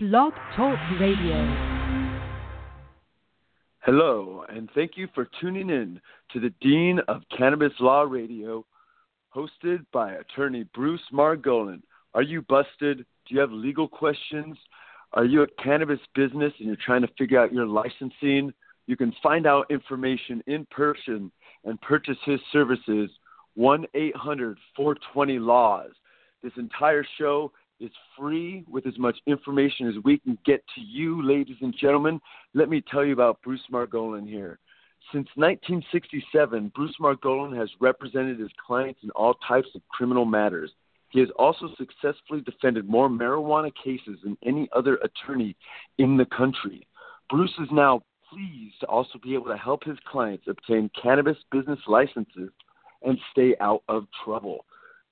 Blog Talk Radio. Hello, and thank you for tuning in to the Dean of Cannabis Law Radio, hosted by attorney Bruce Margolin. Are you busted? Do you have legal questions? Are you a cannabis business and you're trying to figure out your licensing? You can find out information in person and purchase his services 1 800 420 Laws. This entire show is free with as much information as we can get to you, ladies and gentlemen. Let me tell you about Bruce Margolin here. Since 1967, Bruce Margolin has represented his clients in all types of criminal matters. He has also successfully defended more marijuana cases than any other attorney in the country. Bruce is now pleased to also be able to help his clients obtain cannabis business licenses and stay out of trouble.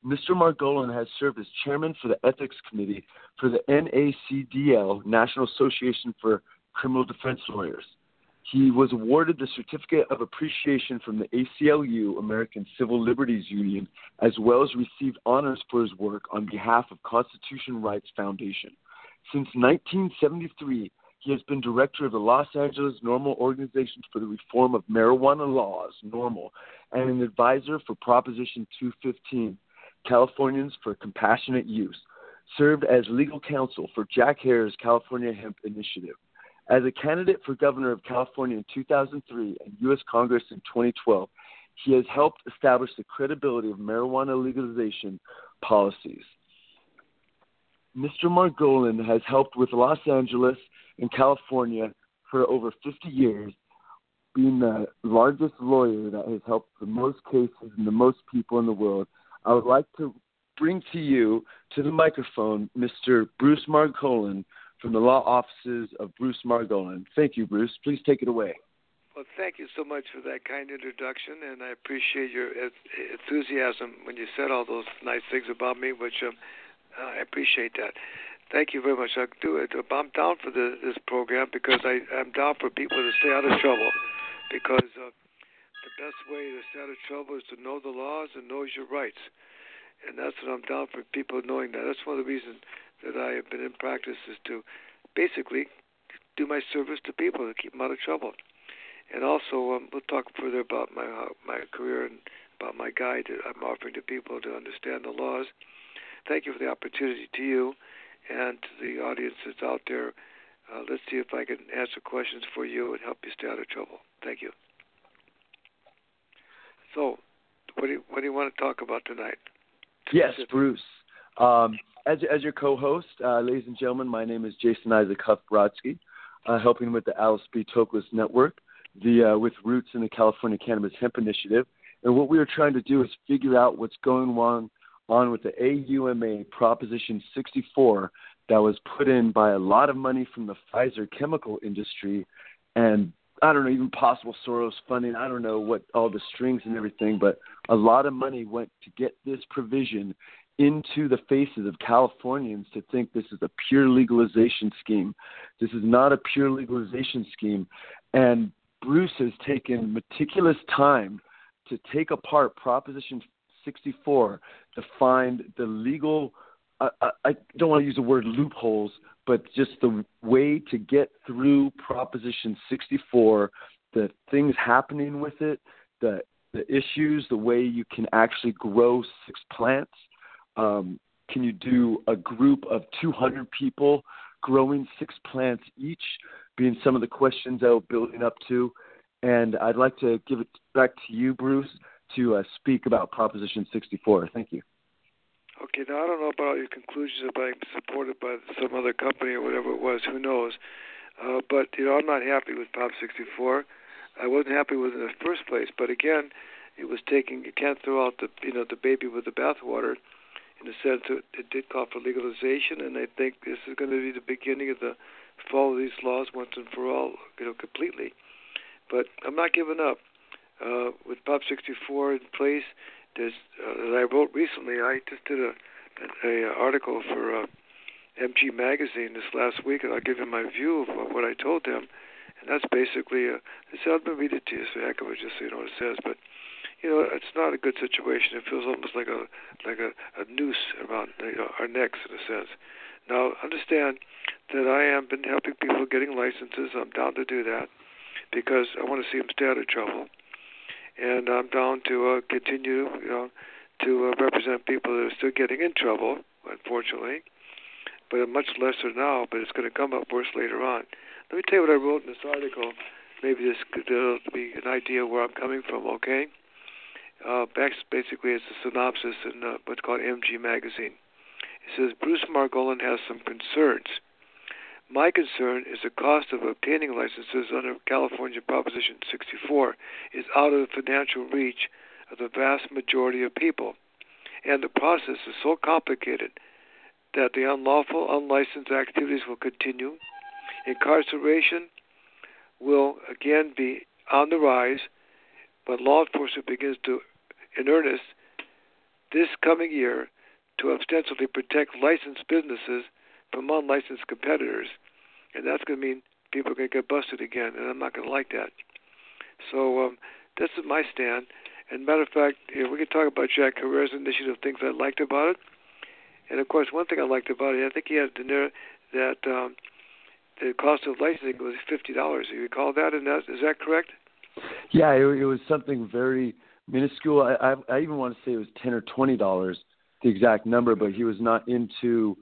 Mr. Margolin has served as chairman for the ethics committee for the NACDL, National Association for Criminal Defense Lawyers. He was awarded the Certificate of Appreciation from the ACLU, American Civil Liberties Union, as well as received honors for his work on behalf of Constitution Rights Foundation. Since 1973, he has been director of the Los Angeles NORML Organization for the Reform of Marijuana Laws, NORML, and an advisor for Proposition 215, Californians for Compassionate Use, served as legal counsel for Jack Herer California Hemp Initiative. As a candidate for governor of California in 2003 and U.S. Congress in 2012, he has helped establish the credibility of marijuana legalization policies. Mr. Margolin has helped with Los Angeles and California for over 50 years, being the largest lawyer that has helped the most cases and the most people in the world I would like to bring to you to the microphone Mr. Bruce Margolin from the law offices of Bruce Margolin. Thank you, Bruce. Please take it away. Well, thank you so much for that kind introduction, and I appreciate your enthusiasm when you said all those nice things about me, which um, I appreciate that. Thank you very much. I do it. I'm down for the, this program because I, I'm down for people to stay out of trouble because. Uh, best way to stay out of trouble is to know the laws and know your rights. And that's what I'm down for people knowing that. That's one of the reasons that I have been in practice is to basically do my service to people to keep them out of trouble. And also, um, we'll talk further about my uh, my career and about my guide that I'm offering to people to understand the laws. Thank you for the opportunity to you and to the audience that's out there. Uh, let's see if I can answer questions for you and help you stay out of trouble. Thank you. So, what do you, what do you want to talk about tonight? Yes, Bruce. Um, as as your co-host, uh, ladies and gentlemen, my name is Jason Isaac Huff Brodsky, uh, helping with the Alice B. Toklas Network, the uh, with roots in the California Cannabis Hemp Initiative. And what we are trying to do is figure out what's going on on with the AUMA Proposition 64 that was put in by a lot of money from the Pfizer chemical industry and I don't know, even possible Soros funding. I don't know what all the strings and everything, but a lot of money went to get this provision into the faces of Californians to think this is a pure legalization scheme. This is not a pure legalization scheme. And Bruce has taken meticulous time to take apart Proposition 64 to find the legal. I, I don't want to use the word loopholes, but just the way to get through Proposition 64, the things happening with it, the the issues, the way you can actually grow six plants. Um, can you do a group of 200 people growing six plants each? Being some of the questions that we're building up to. And I'd like to give it back to you, Bruce, to uh, speak about Proposition 64. Thank you. Okay, now I don't know about your conclusions about being supported by some other company or whatever it was. Who knows? Uh, but you know, I'm not happy with Prop 64. I wasn't happy with it in the first place. But again, it was taking. You can't throw out the you know the baby with the bathwater. In the sense that it did call for legalization, and I think this is going to be the beginning of the fall of these laws once and for all, you know, completely. But I'm not giving up. Uh, with Prop 64 in place, there's uh, that I wrote recently. I just did a a, a article for uh, MG Magazine this last week, and I'll give you my view of what I told them. And that's basically a. I said, I'm read it to you, so of it, just so you know what it says. But you know, it's not a good situation. It feels almost like a like a, a noose around you know, our necks in a sense. Now, understand that I have been helping people getting licenses. I'm down to do that because I want to see them stay out of trouble, and I'm down to uh, continue, you know, to uh, represent people that are still getting in trouble, unfortunately, but much lesser now. But it's going to come up worse later on. Let me tell you what I wrote in this article. Maybe this could uh, be an idea where I'm coming from. Okay. Uh, basically, it's a synopsis in uh, what's called MG Magazine. It says Bruce Margolin has some concerns. My concern is the cost of obtaining licenses under California Proposition 64 is out of the financial reach of the vast majority of people, and the process is so complicated that the unlawful, unlicensed activities will continue. Incarceration will again be on the rise when law enforcement begins to, in earnest, this coming year, to ostensibly protect licensed businesses from unlicensed competitors, and that's going to mean people are going to get busted again, and I'm not going to like that. So um, this is my stand. And matter of fact, we can talk about Jack Herer's initiative, things I liked about it. And of course, one thing I liked about it, I think he had dinner that um, the cost of licensing was fifty dollars. You recall that? And that is that correct? Yeah, it, it was something very minuscule. I, I, I even want to say it was ten or twenty dollars, the exact number. But he was not into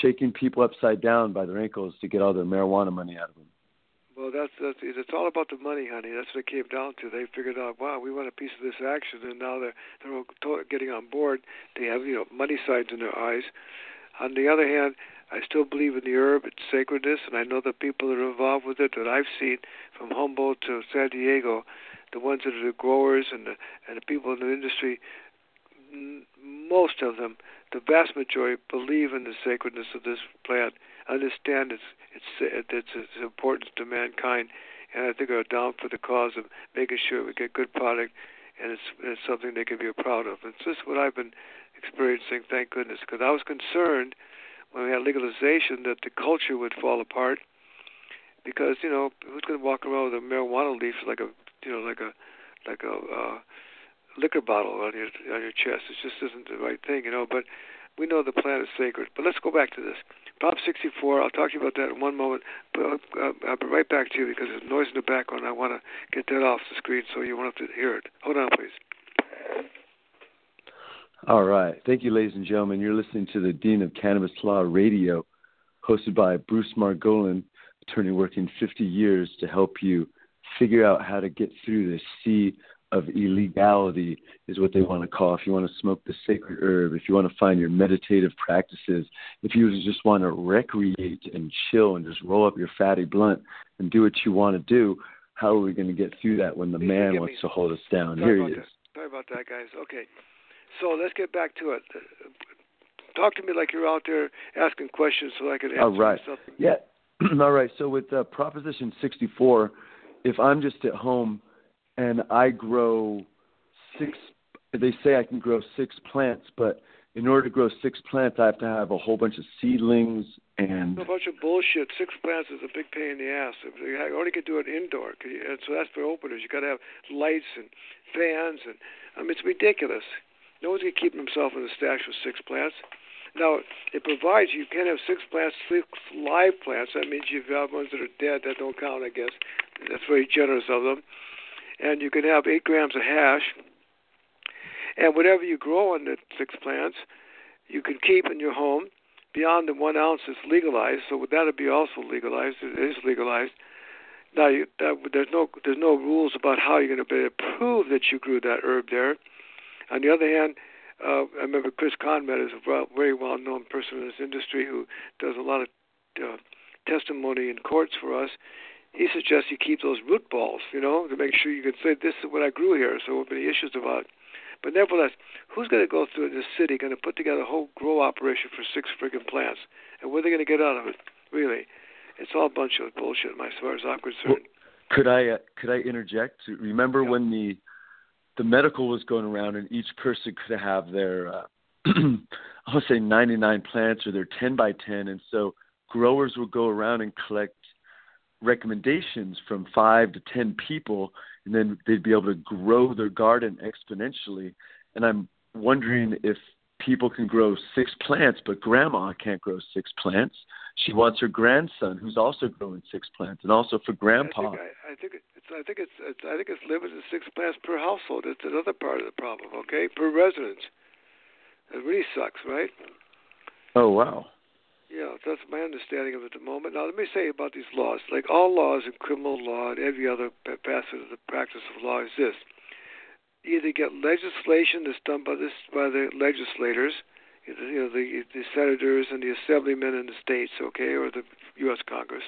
shaking people upside down by their ankles to get all their marijuana money out of them. Well, that's that's it's all about the money, honey. That's what it came down to. They figured out, wow, we want a piece of this action, and now they're they're all getting on board. They have you know money signs in their eyes. On the other hand, I still believe in the herb, its sacredness, and I know the people that are involved with it that I've seen from Humboldt to San Diego, the ones that are the growers and the and the people in the industry. Most of them, the vast majority, believe in the sacredness of this plant, understand its its its, its importance to mankind, and I think are down for the cause of making sure we get good product, and it's it's something they can be proud of. This is what I've been experiencing. Thank goodness, because I was concerned when we had legalization that the culture would fall apart because you know who's going to walk around with a marijuana leaf like a you know like a like a uh, liquor bottle on your on your chest? It just isn't the right thing, you know. But we know the plant is sacred. But let's go back to this. Prop 64. I'll talk to you about that in one moment. But I'll, I'll be right back to you because there's noise in the background. I want to get that off the screen so you won't have to hear it. Hold on, please. All right. Thank you, ladies and gentlemen. You're listening to the Dean of Cannabis Law Radio, hosted by Bruce Margolin, attorney working 50 years to help you figure out how to get through the sea of illegality, is what they want to call. If you want to smoke the sacred herb, if you want to find your meditative practices, if you just want to recreate and chill and just roll up your fatty blunt and do what you want to do, how are we going to get through that when the man wants to hold us down? Sorry Here he is. That. Sorry about that, guys. Okay. So let's get back to it. Talk to me like you're out there asking questions so I can answer All right. something. Yeah. All right. So with uh, Proposition 64, if I'm just at home and I grow six, they say I can grow six plants, but in order to grow six plants, I have to have a whole bunch of seedlings and a bunch of bullshit. Six plants is a big pain in the ass. I only can do it indoor, so that's for openers. You got to have lights and fans, and I mean it's ridiculous. No one's to keep himself in a stash with six plants. Now, it provides you can have six plants, six live plants. That means you've got ones that are dead. That don't count, I guess. That's very generous of them. And you can have eight grams of hash. And whatever you grow on the six plants, you can keep in your home. Beyond the one ounce is legalized, so that would be also legalized. It is legalized. Now, you, that, there's no there's no rules about how you're going to prove that you grew that herb there. On the other hand, uh, I remember Chris Conrad is a very well-known person in this industry who does a lot of uh, testimony in courts for us. He suggests you keep those root balls, you know, to make sure you can say this is what I grew here, so there won't be any issues about. It. But nevertheless, who's going to go through this city, going to put together a whole grow operation for six friggin' plants, and what are they going to get out of it? Really, it's all a bunch of bullshit, as far as I'm concerned. Well, could I uh, could I interject? Remember yeah. when the the medical was going around and each person could have their uh, I'll say 99 plants or their 10 by 10 and so growers would go around and collect recommendations from 5 to 10 people and then they'd be able to grow their garden exponentially and I'm wondering if people can grow six plants, but grandma can't grow six plants. She wants her grandson, who's also growing six plants, and also for grandpa. I think, I, I think it's I think it's, it's I think it's limited to six plants per household. It's another part of the problem. Okay, per residence. It really sucks, right? Oh wow. Yeah, that's my understanding of it at the moment. Now, let me say about these laws. Like all laws in criminal law and every other facet of the practice of law is this: either get legislation that's done by this by the legislators, you know, the the senators and the assemblymen in the states, okay, or the U.S. Congress,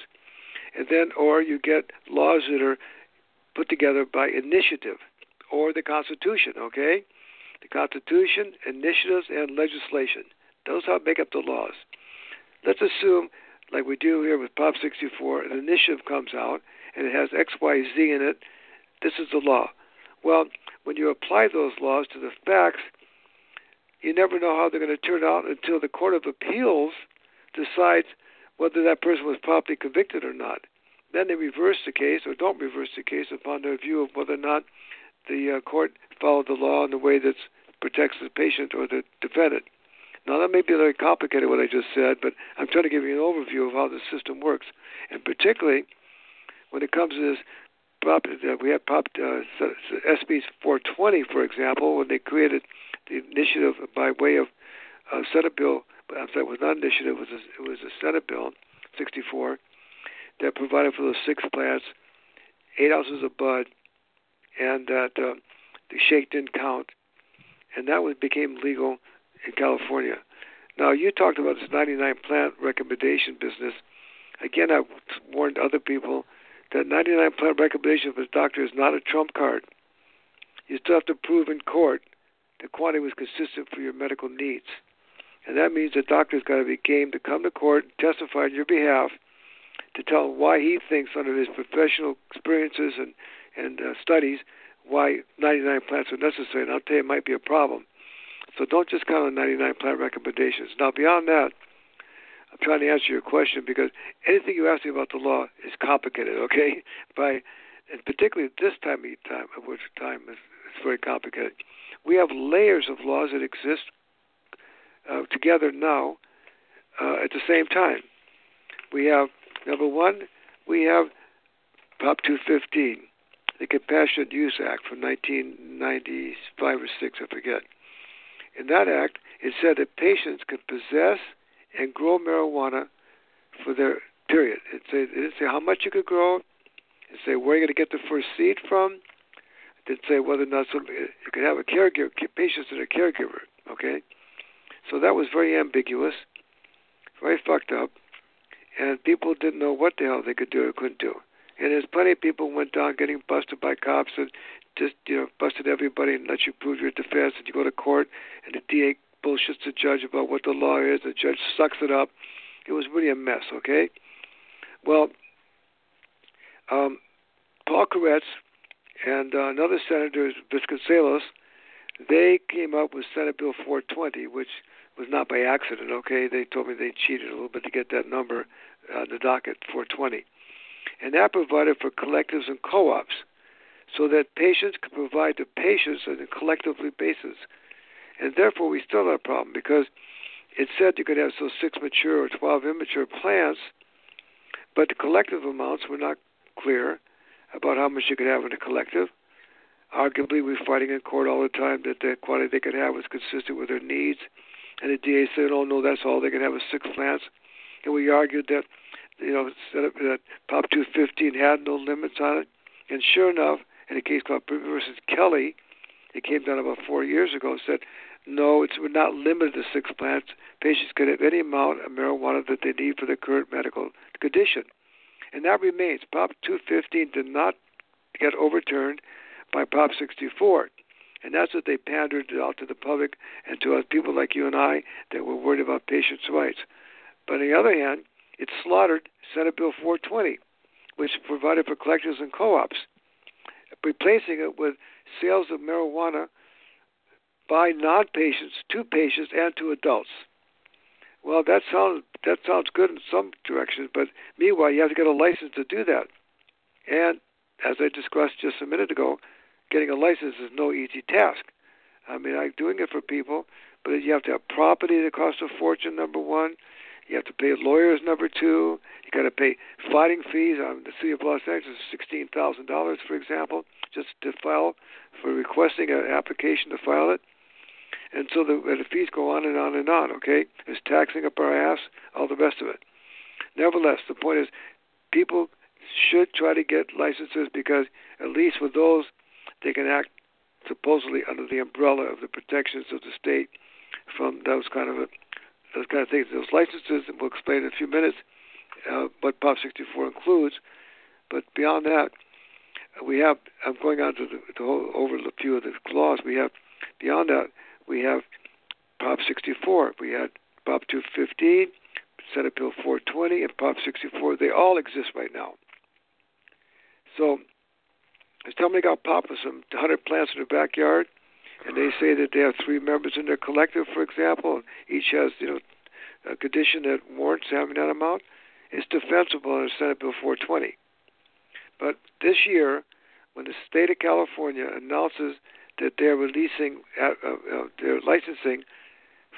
and then or you get laws that are put together by initiative or the Constitution, okay, the Constitution, initiatives, and legislation. Those how make up the laws. Let's assume, like we do here with Prop 64, an initiative comes out and it has X, Y, Z in it. This is the law. Well, when you apply those laws to the facts, you never know how they're going to turn out until the Court of Appeals decides whether that person was properly convicted or not. Then they reverse the case or don't reverse the case upon their view of whether or not the uh, court followed the law in a way that protects the patient or the defendant. Now, that may be very complicated what I just said, but I'm trying to give you an overview of how the system works. And particularly when it comes to this we have prop, uh, SB 420, for example, when they created the initiative by way of uh, Senate Bill, I'm sorry, it was not initiative, it was a, it was a Senate Bill 64 that provided for those six plants, eight ounces of bud, and that uh, the shake didn't count, and that was became legal in California. Now you talked about this 99 plant recommendation business. Again, I've warned other people that 99 plant recommendation of a doctor is not a trump card. You still have to prove in court the quantity was consistent for your medical needs. And that means the doctor's got to be game to come to court and testify on your behalf to tell why he thinks, under his professional experiences and, and uh, studies, why 99 plants are necessary. And I'll tell you, it might be a problem. So don't just count on 99 plant recommendations. Now, beyond that, I'm trying to answer your question because anything you ask me about the law is complicated. Okay, by and particularly at this time of time, which time is it's very complicated. We have layers of laws that exist uh, together now uh, at the same time. We have number one, we have Prop 215, the Compassionate Use Act from 1995 or six, I forget. In that act, it said that patients could possess and grow marijuana for their period. It, say, it didn't say how much you could grow. It say where you're going to get the first seed from. It didn't say whether or not some, you could have a caregiver, patients and a caregiver. Okay, so that was very ambiguous, very fucked up, and people didn't know what the hell they could do or couldn't do. And there's plenty of people went down getting busted by cops and just you know busted everybody and let you prove your defense, and you go to court, and the DA bullshits the judge about what the law is. The judge sucks it up. It was really a mess. Okay. Well, um, Paul Koretz and uh, another senator, Vasconcellos, they came up with Senate Bill 420, which was not by accident. Okay, they told me they cheated a little bit to get that number uh, the docket 420, and that provided for collectives and co-ops so that patients can provide to patients on a collectively basis. And therefore, we still have a problem because it said you could have so six mature or 12 immature plants, but the collective amounts were not clear about how much you could have in a collective. Arguably, we're fighting in court all the time that the quantity they could have was consistent with their needs. And the DA said, oh, no, that's all they can have is six plants. And we argued that, you know, that Prop 215 had no limits on it. And sure enough, in a case called versus Kelly, it came down about four years ago, said, no, it's we're not limited to six plants. Patients can have any amount of marijuana that they need for their current medical condition. And that remains. Prop 215 did not get overturned by Prop 64. And that's what they pandered out to the public and to us people like you and I that were worried about patients' rights. But on the other hand, it slaughtered Senate Bill 420, which provided for collectors and co-ops replacing it with sales of marijuana by non-patients to patients and to adults. Well, that sounds that sounds good in some directions, but meanwhile, you have to get a license to do that. And as I discussed just a minute ago, getting a license is no easy task. I mean, I'm doing it for people, but you have to have property that costs a fortune. Number one, you have to pay lawyers. Number two, you got to pay filing fees. On the city of Los Angeles, sixteen thousand dollars, for example, just to file for requesting an application to file it. And so the, the fees go on and on and on. Okay, it's taxing up our ass, all the rest of it. Nevertheless, the point is, people should try to get licenses because at least with those, they can act supposedly under the umbrella of the protections of the state from those kind of those kind of things. Those licenses, we'll explain in a few minutes uh, what Prop 64 includes. But beyond that, we have. I'm going on to the, whole over a few of the laws. We have beyond that. We have Prop 64. We had Prop 215, Senate Bill 420, and Prop 64. They all exist right now. So, tell me, got pop with some 100 plants in their backyard, and they say that they have three members in their collective, for example, each has you know a condition that warrants having that amount. It's defensible under Senate Bill 420. But this year, when the state of California announces that they're releasing uh, uh, uh their licensing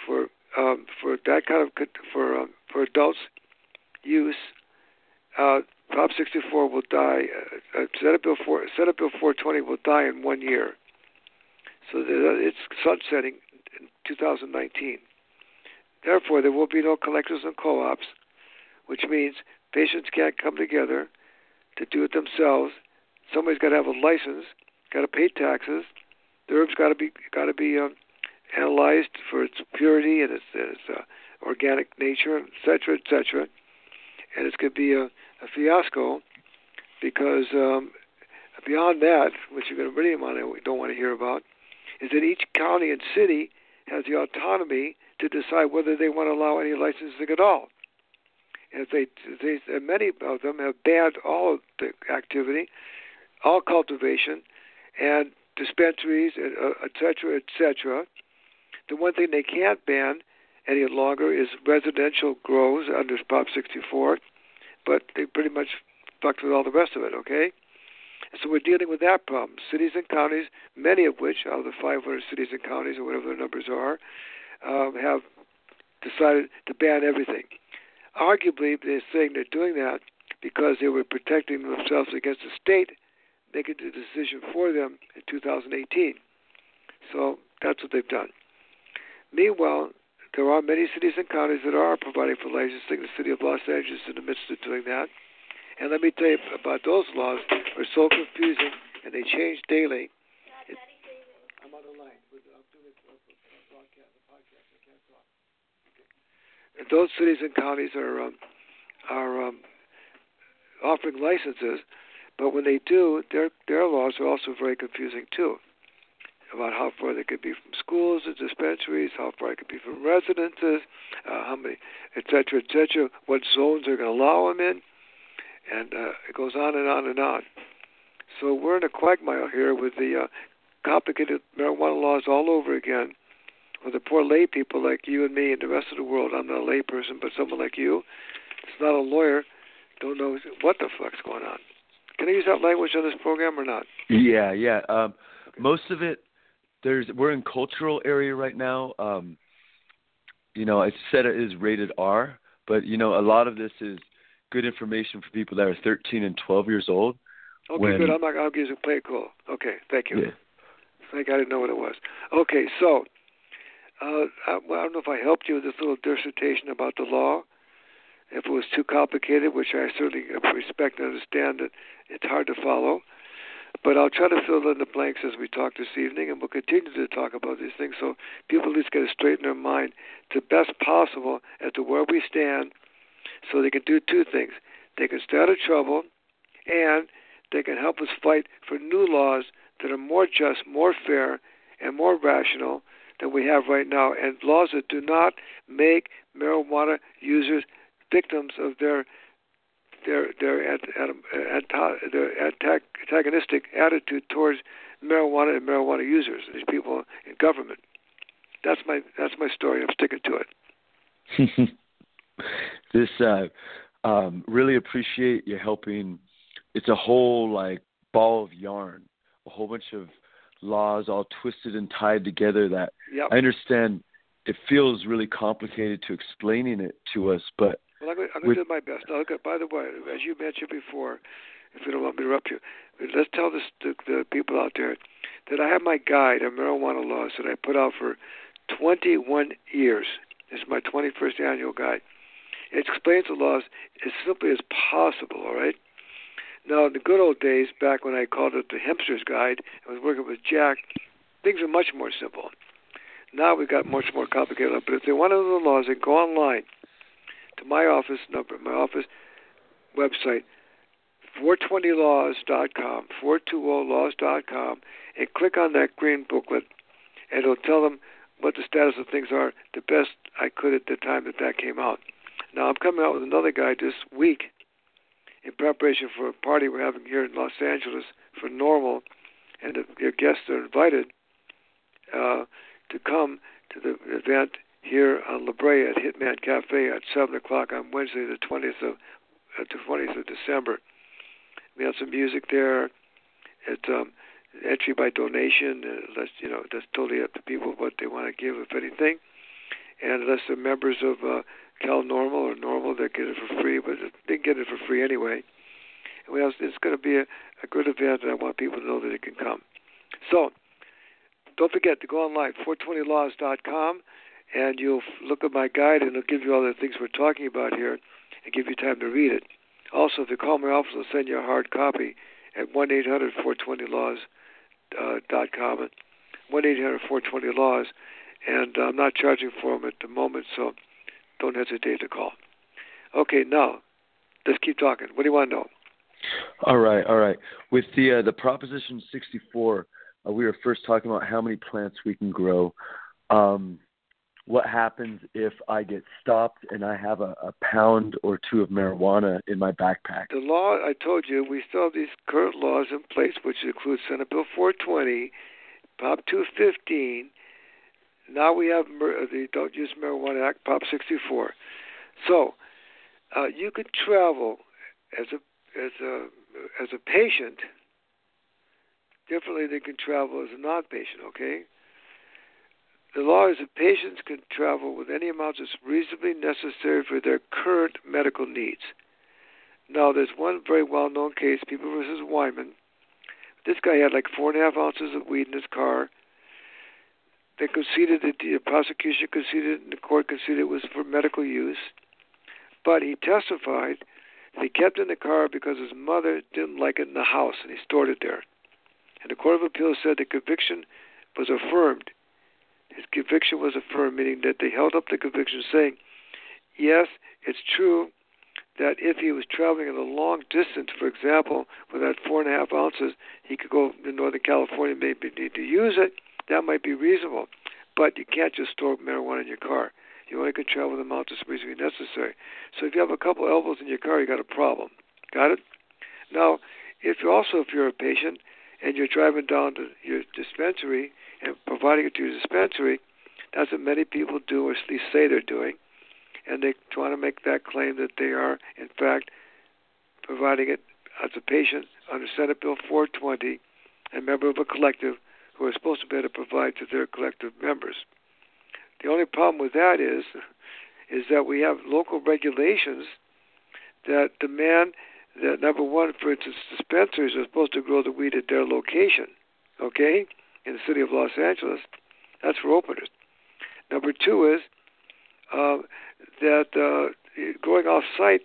for um, for that kind of for um, for adults use, uh, Prop 64 will die. Uh, uh, Senate Bill 4 Senate Bill 420 will die in one year. So it's sunsetting in 2019. Therefore, there will be no collectors and co-ops, which means patients can't come together to do it themselves. Somebody's got to have a license, got to pay taxes. The herb's got to be got to be um, analyzed for its purity and its, its uh, organic nature, et cetera, et cetera. And it's going to be a, a fiasco because um, beyond that, which you're going to really want to, don't want to hear about, is that each county and city has the autonomy to decide whether they want to allow any licensing at all. And they, they and many of them have banned all the activity, all cultivation, and dispensaries, etc., uh, etc. The one thing they can't ban any longer is residential grows under Prop 64, but they pretty much fucked with all the rest of it. Okay. So we're dealing with that problem. Cities and counties, many of which, out of the 500 cities and counties or whatever the numbers are, um, have decided to ban everything. Arguably, they're saying they're doing that because they were protecting themselves against the state making the decision for them in 2018. So that's what they've done. Meanwhile, there are many cities and counties that are providing for licensing. The city of Los Angeles is in the midst of doing that. And let me tell you about those laws are so confusing and they change daily. Can't talk. Okay. And those cities and counties are um, are um, offering licenses, but when they do, their their laws are also very confusing too about how far they could be from schools and dispensaries, how far it could be from residences, uh, how many, et cetera, et cetera, what zones they're going to allow them in and uh, it goes on and on and on. So we're in a quagmire here with the uh, complicated marijuana laws all over again. For the poor lay people like you and me and the rest of the world, I'm not a lay person, but someone like you, it's not a lawyer, don't know what the fuck's going on. Can I use that language on this program or not? Yeah, yeah. Um, okay. Most of it, there's we're in cultural area right now. Um, you know, I said it is rated R, but you know, a lot of this is good information for people that are 13 and 12 years old. Okay, when, good. I'm not. I'll give you a play call. Okay, thank you. Yeah. Thank. I didn't know what it was. Okay, so uh, I, well, I don't know if I helped you with this little dissertation about the law. If it was too complicated, which I certainly respect and understand that it's hard to follow, but I'll try to fill in the blanks as we talk this evening, and we'll continue to talk about these things so people at least get it straight in their mind to best possible as to where we stand so they can do two things. They can stay out of trouble, and they can help us fight for new laws that are more just, more fair, and more rational than we have right now, and laws that do not make marijuana users victims of their their their, anti, their antagonistic attitude towards marijuana and marijuana users, these people in government. That's my that's my story. I'm sticking to it. this uh um really appreciate you helping it's a whole like ball of yarn a whole bunch of laws all twisted and tied together that yep. i understand it feels really complicated to explaining it to us, but well, I'm going to do my best. Now, look, by the way, as you mentioned before, if you don't want me to interrupt you, let's tell this, the, the people out there that I have my guide on marijuana laws that I put out for 21 years. This is my 21st annual guide. It explains the laws as simply as possible, all right? Now, in the good old days, back when I called it the Hempster's Guide, I was working with Jack, things are much more simple. Now we've got much more complicated. But if they want to know the laws, they go online to my office number, my office website, 420laws.com, 420laws.com, and click on that green booklet, and it'll tell them what the status of things are the best I could at the time that that came out. Now I'm coming out with another guide this week in preparation for a party we're having here in Los Angeles for NORML, and your guests are invited uh, to come to the event here on La Brea at Hitman Cafe at seven o'clock on Wednesday, the twentieth of uh, the twentieth of December. We have some music there. It's um, entry by donation. Uh, unless you know, that's totally up to people what they want to give, if anything. And unless they're members of uh, Cal NORML or NORML they get it for free. But they didn't get it for free anyway. And we have, it's going to be a, a good event, and I want people to know that they can come. So don't forget to go online, 420laws.com, and you'll look at my guide, and it'll give you all the things we're talking about here and give you time to read it. Also, if you call my office, I'll send you a hard copy at 1 800 420 laws.com, uh, 1 800 420 laws. And I'm not charging for them at the moment, so don't hesitate to call. Okay, now let's keep talking. What do you want to know? All right, all right. With the uh, the Proposition 64, uh, we were first talking about how many plants we can grow. Um, what happens if I get stopped and I have a, a pound or two of marijuana in my backpack? The law, I told you, we still have these current laws in place, which include Senate Bill 420, Prop 215. Now we have the Adult Use Marijuana Act, Prop 64. So uh, you could travel as a as a as a patient differently than can travel as a non-patient. Okay. The law is that patients can travel with any amount that's reasonably necessary for their current medical needs. Now, there's one very well known case, People versus Wyman. This guy had like four and a half ounces of weed in his car. They conceded that the prosecution conceded and the court conceded it was for medical use. But he testified that he kept it in the car because his mother didn't like it in the house and he stored it there. And the Court of Appeals said the conviction was affirmed his conviction was affirmed, meaning that they held up the conviction, saying, yes, it's true that if he was traveling at a long distance, for example, with that four and a half ounces, he could go to Northern California, maybe need to use it. That might be reasonable, but you can't just store marijuana in your car. You only can travel the amount that's reasonably necessary. So if you have a couple elbows in your car, you got a problem. Got it? Now, if you also if you're a patient and you're driving down to your dispensary and providing it to your dispensary. That's what many people do, or at least say they're doing. And they want to make that claim that they are, in fact, providing it as a patient under Senate Bill 420, a member of a collective who are supposed to be able to provide to their collective members. The only problem with that is, is that we have local regulations that demand that number one, for instance, dispensaries are supposed to grow the weed at their location. Okay, in the city of Los Angeles. That's for openers. Number two is uh, that uh, going off site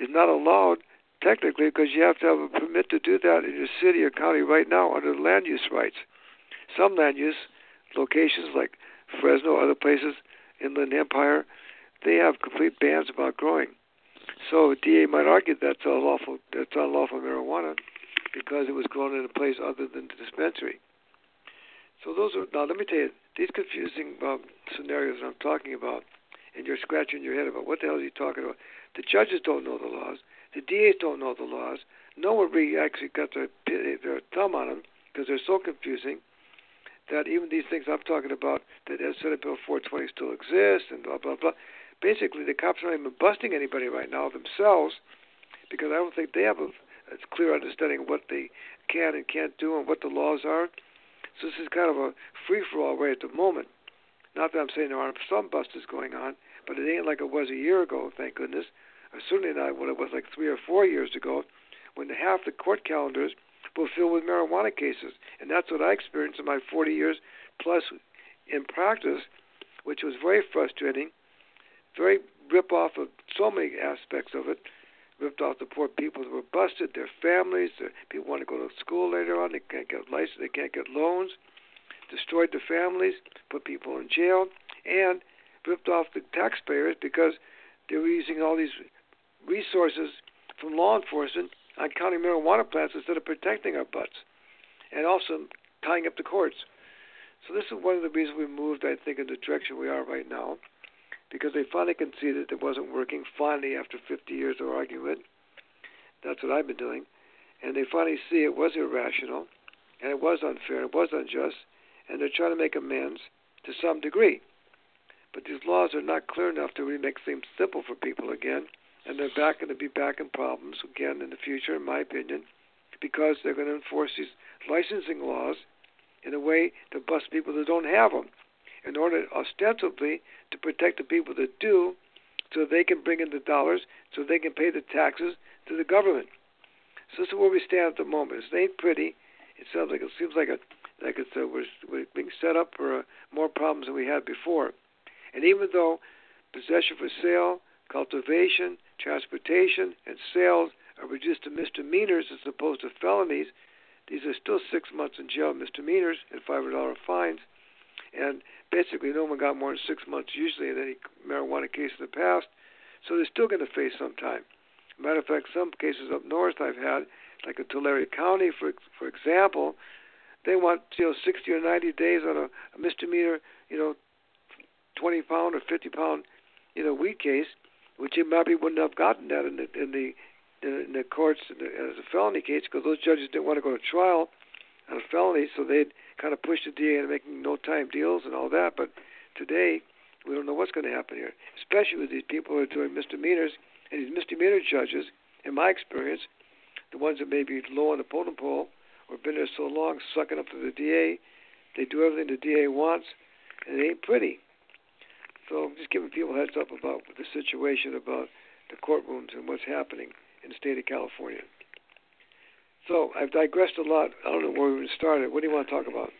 is not allowed technically because you have to have a permit to do that in your city or county right now under land use rights. Some land use locations like Fresno, other places, Inland Empire, they have complete bans about growing. So DA might argue that's unlawful. That's unlawful marijuana because it was grown in a place other than the dispensary. So those are now. Let me tell you these confusing um, scenarios I'm talking about, and you're scratching your head about what the hell are you talking about. The judges don't know the laws. The DAs don't know the laws. No one really actually got their their thumb on them because they're so confusing that even these things I'm talking about, that Senate Bill 420 still exists, and blah blah blah. Basically, the cops aren't even busting anybody right now themselves because I don't think they have a, a clear understanding of what they can and can't do and what the laws are. So this is kind of a free for all right at the moment. Not that I'm saying there aren't some busters going on, but it ain't like it was a year ago, thank goodness. Certainly not what it was like three or four years ago, when half the court calendars were filled with marijuana cases. And that's what I experienced in my 40 years plus in practice, which was very frustrating, very rip off of so many aspects of it. Ripped off the poor people who were busted, their families, their people want to go to school later on, they can't get license, they can't get loans, destroyed the families, put people in jail, and ripped off the taxpayers because they were using all these resources from law enforcement on counting marijuana plants instead of protecting our butts, and also tying up the courts. So this is one of the reasons we moved, I think, in the direction we are right now because they finally conceded it wasn't working, finally, after 50 years of argument. That's what I've been doing. And they finally see it was irrational, and it was unfair, it was unjust, and they're trying to make amends to some degree. But these laws are not clear enough to really make things simple for people again, and they're back going to be back in problems again in the future, in my opinion, because they're going to enforce these licensing laws in a way to bust people that don't have them in order ostensibly to protect the people that do so they can bring in the dollars so they can pay the taxes to the government. So this is where we stand at the moment. It ain't pretty. It sounds like it seems like a like it's a, we're, we're being set up for uh, more problems than we had before. And even though possession for sale, cultivation, transportation, and sales are reduced to misdemeanors as opposed to felonies, these are still six months in jail misdemeanors and five hundred dollar fines. And basically, no one got more than six months usually in any marijuana case in the past. So they're still going to face some time. Matter of fact, some cases up north I've had, like in Tulare County, for for example, they want you know 60 or 90 days on a, a misdemeanor, you know, 20 pound or 50 pound, you know, weed case, which they probably wouldn't have gotten that in the in the in the courts as a felony case because those judges didn't want to go to trial on a felony, so they'd kind of pushed the DA into making no time deals and all that. But today, we don't know what's going to happen here, especially with these people who are doing misdemeanors. And these misdemeanor judges, in my experience, the ones that may be low on the totem pole or been there so long, sucking up to the DA, they do everything the DA wants, and it ain't pretty. So I'm just giving people heads up about the situation about the courtrooms and what's happening in the state of California. So I've digressed a lot. I don't know where we started. What do you want to talk about?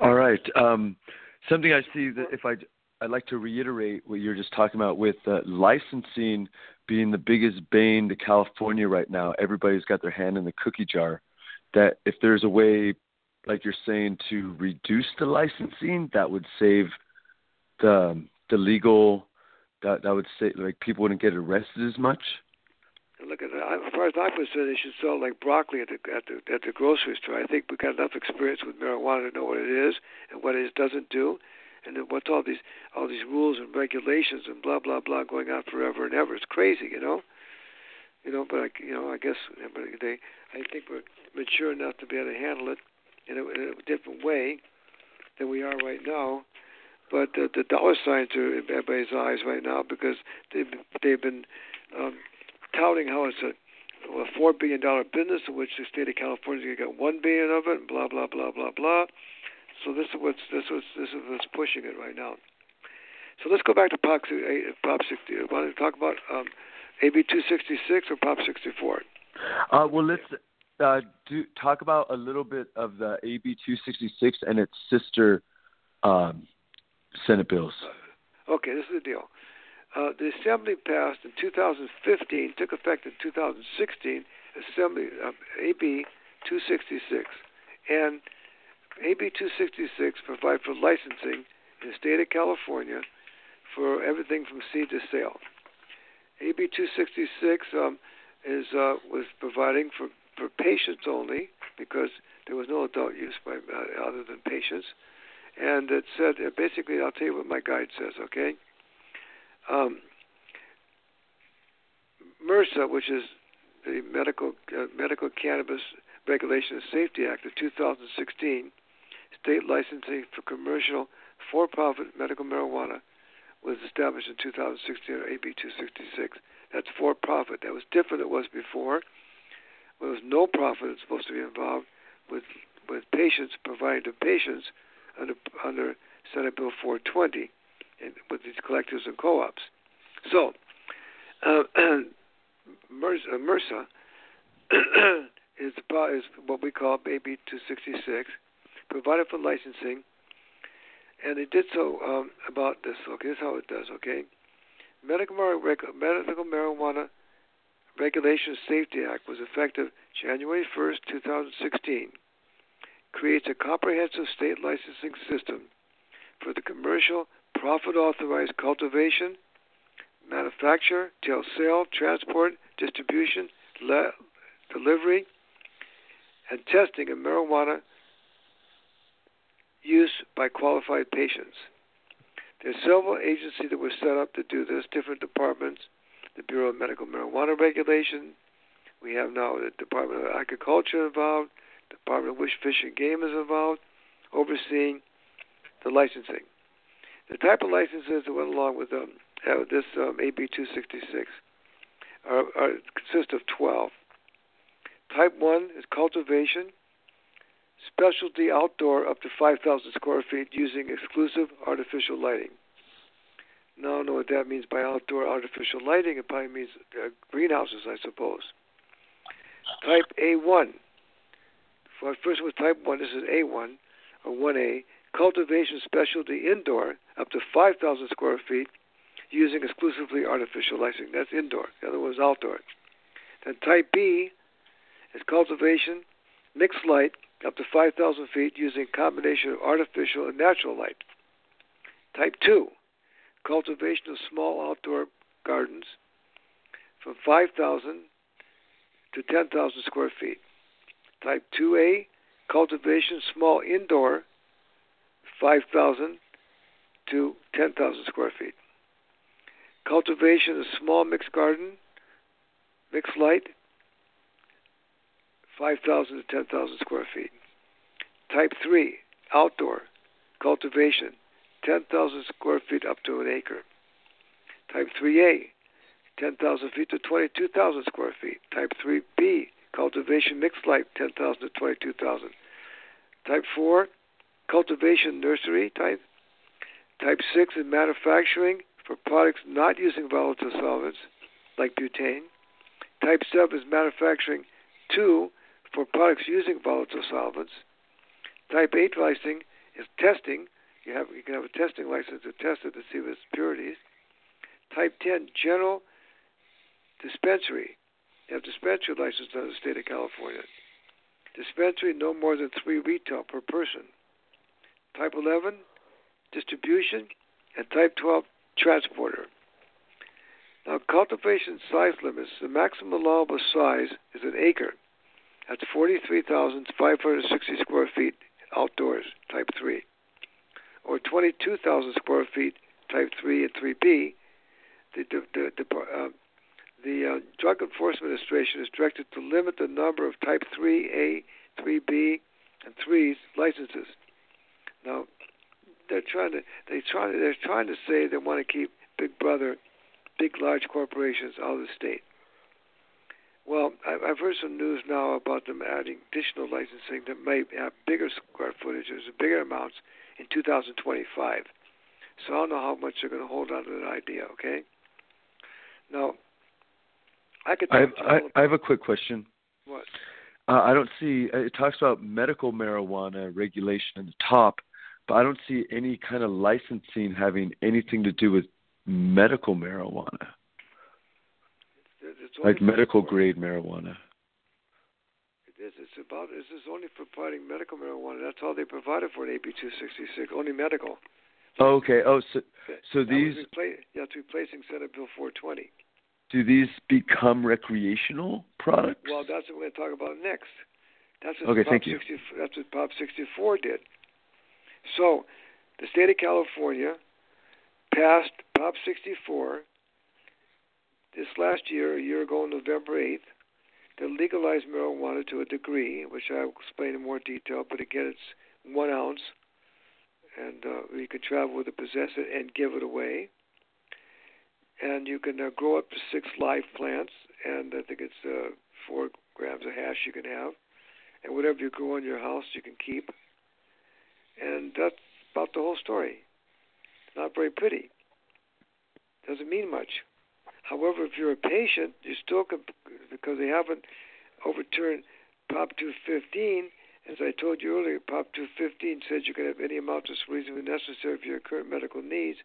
All right. Um, something I see that if I I'd like to reiterate what you're just talking about with uh, licensing being the biggest bane to California right now. Everybody's got their hand in the cookie jar. That if there's a way, like you're saying, to reduce the licensing, that would save the the legal. That that would say like people wouldn't get arrested as much look at as far as I'm concerned, they should sell like broccoli at the at the at the grocery store. I think we've got enough experience with marijuana to know what it is and what it doesn't do, and then what's all these all these rules and regulations and blah blah blah going on forever and ever. It's crazy, you know. You know, but I, you know, I guess they, I think we're mature enough to be able to handle it in a, in a different way than we are right now. But uh, the dollar signs are in everybody's eyes right now because they've they've been um, touting how it's a a four billion dollar business in which the state of California is going to get one billion of it, and blah blah blah blah blah. So this is what's this was this is what's pushing it right now. So let's go back to Prop, Prop 60. Want to talk about um, AB 266 or Prop 64? Uh, well, let's uh, do talk about a little bit of the AB 266 and its sister um, Senate bills. Okay, this is the deal. Uh, the Assembly passed in 2015, took effect in 2016, Assembly uh, AB 266, and AB 266 provides for licensing in the state of California for everything from seed to sale. AB 266 um, is uh, was providing for, for patients only because there was no adult use by uh, other than patients, and it said basically I'll tell you what my guide says. Okay, um, MRSA, which is the Medical uh, Medical Cannabis Regulation and Safety Act of 2016, state licensing for commercial for-profit medical marijuana was established in 2016 or AB 266. That's for-profit. That was different than it was before. There was no profit supposed to be involved with with patients providing to patients under under Senate Bill 420 with these collectives and co-ops. So, uh, MRSA, MRSA is, is what we call AB 266, provided for licensing, and it did so um, about this. Okay, this is how it does. Okay, medical, medical marijuana Regulation Safety Act was effective January 1st, 2016. Creates a comprehensive state licensing system for the commercial, profit authorized cultivation, manufacture, tail sale, transport, distribution, le- delivery, and testing of marijuana use by qualified patients. There's several agencies that were set up to do this, different departments. The Bureau of Medical Marijuana Regulation. We have now the Department of Agriculture involved. Department of Fish and Game is involved, overseeing the licensing. The type of licenses that went along with um, this um, AB 266 are, are, consist of 12. Type 1 is cultivation, specialty outdoor up to 5,000 square feet using exclusive artificial lighting. Now I know what that means by outdoor artificial lighting. It probably means uh, greenhouses, I suppose. Type A1. First was type 1. This is A1 or 1A. Cultivation specialty indoor up to 5,000 square feet using exclusively artificial lighting. That's indoor. The other one is outdoor. Then type B is cultivation, mixed light up to 5,000 feet using a combination of artificial and natural light. Type 2, cultivation of small outdoor gardens from 5,000 to 10,000 square feet. Type 2A, cultivation small indoor, 5,000 to 10,000 square feet. Cultivation of small mixed garden, mixed light, 5,000 to 10,000 square feet. Type 3, outdoor, cultivation, 10,000 square feet up to an acre. Type 3A, 10,000 feet to 22,000 square feet. Type 3B, cultivation mixed light, 10,000 to 22,000. Type 4, cultivation nursery type. Type 6 is manufacturing for products not using volatile solvents, like butane. Type 7 is manufacturing 2 for products using volatile solvents. Type 8 licensing is testing. You have you can have a testing license to test it to see if its purities. Type 10 general dispensary. Have dispensary license in the state of California. Dispensary no more than three retail per person. Type 11 distribution and type 12 transporter. Now, cultivation size limits, the maximum allowable size is an acre. That's 43,560 square feet outdoors, type 3, or 22,000 square feet, type 3 and 3B. The, the, the, the, uh, the uh, Drug Enforcement Administration is directed to limit the number of type 3A, 3B, and 3s licenses. Now, they're trying to they trying they're trying to say they want to keep Big Brother, big large corporations out of the state. Well, I've heard some news now about them adding additional licensing that may have bigger square footages, bigger amounts in 2025. So I don't know how much they're going to hold on to that idea. Okay. Now, I could. I have, I, I have a quick question. What? Uh, I don't see. It talks about medical marijuana regulation in the top, but I don't see any kind of licensing having anything to do with medical marijuana like medical grade marijuana. It is. It's about. This is only for providing medical marijuana. That's all they provided for in AB 266. Only medical. Oh, okay. Oh, so so that these. Repla- yeah, it's replacing Senate Bill 420. Do these become recreational products? Well, that's what we're going to talk about next. That's what okay, Prop thank you. 60, that's what Prop 64 did. So, the state of California passed Prop 64 this last year, a year ago, November 8th, they legalized marijuana to a degree, which I'll explain in more detail. But again, it's one ounce, and uh, you can travel with it, possess it, and give it away. And you can uh, grow up to six live plants, and I think it's uh, four grams of hash you can have. And whatever you grow in your house, you can keep. And that's about the whole story. Not very pretty. Doesn't mean much. However, if you're a patient, you still can, because they haven't overturned Prop 215. As I told you earlier, Prop 215 says you can have any amount that's reasonably necessary for your current medical needs.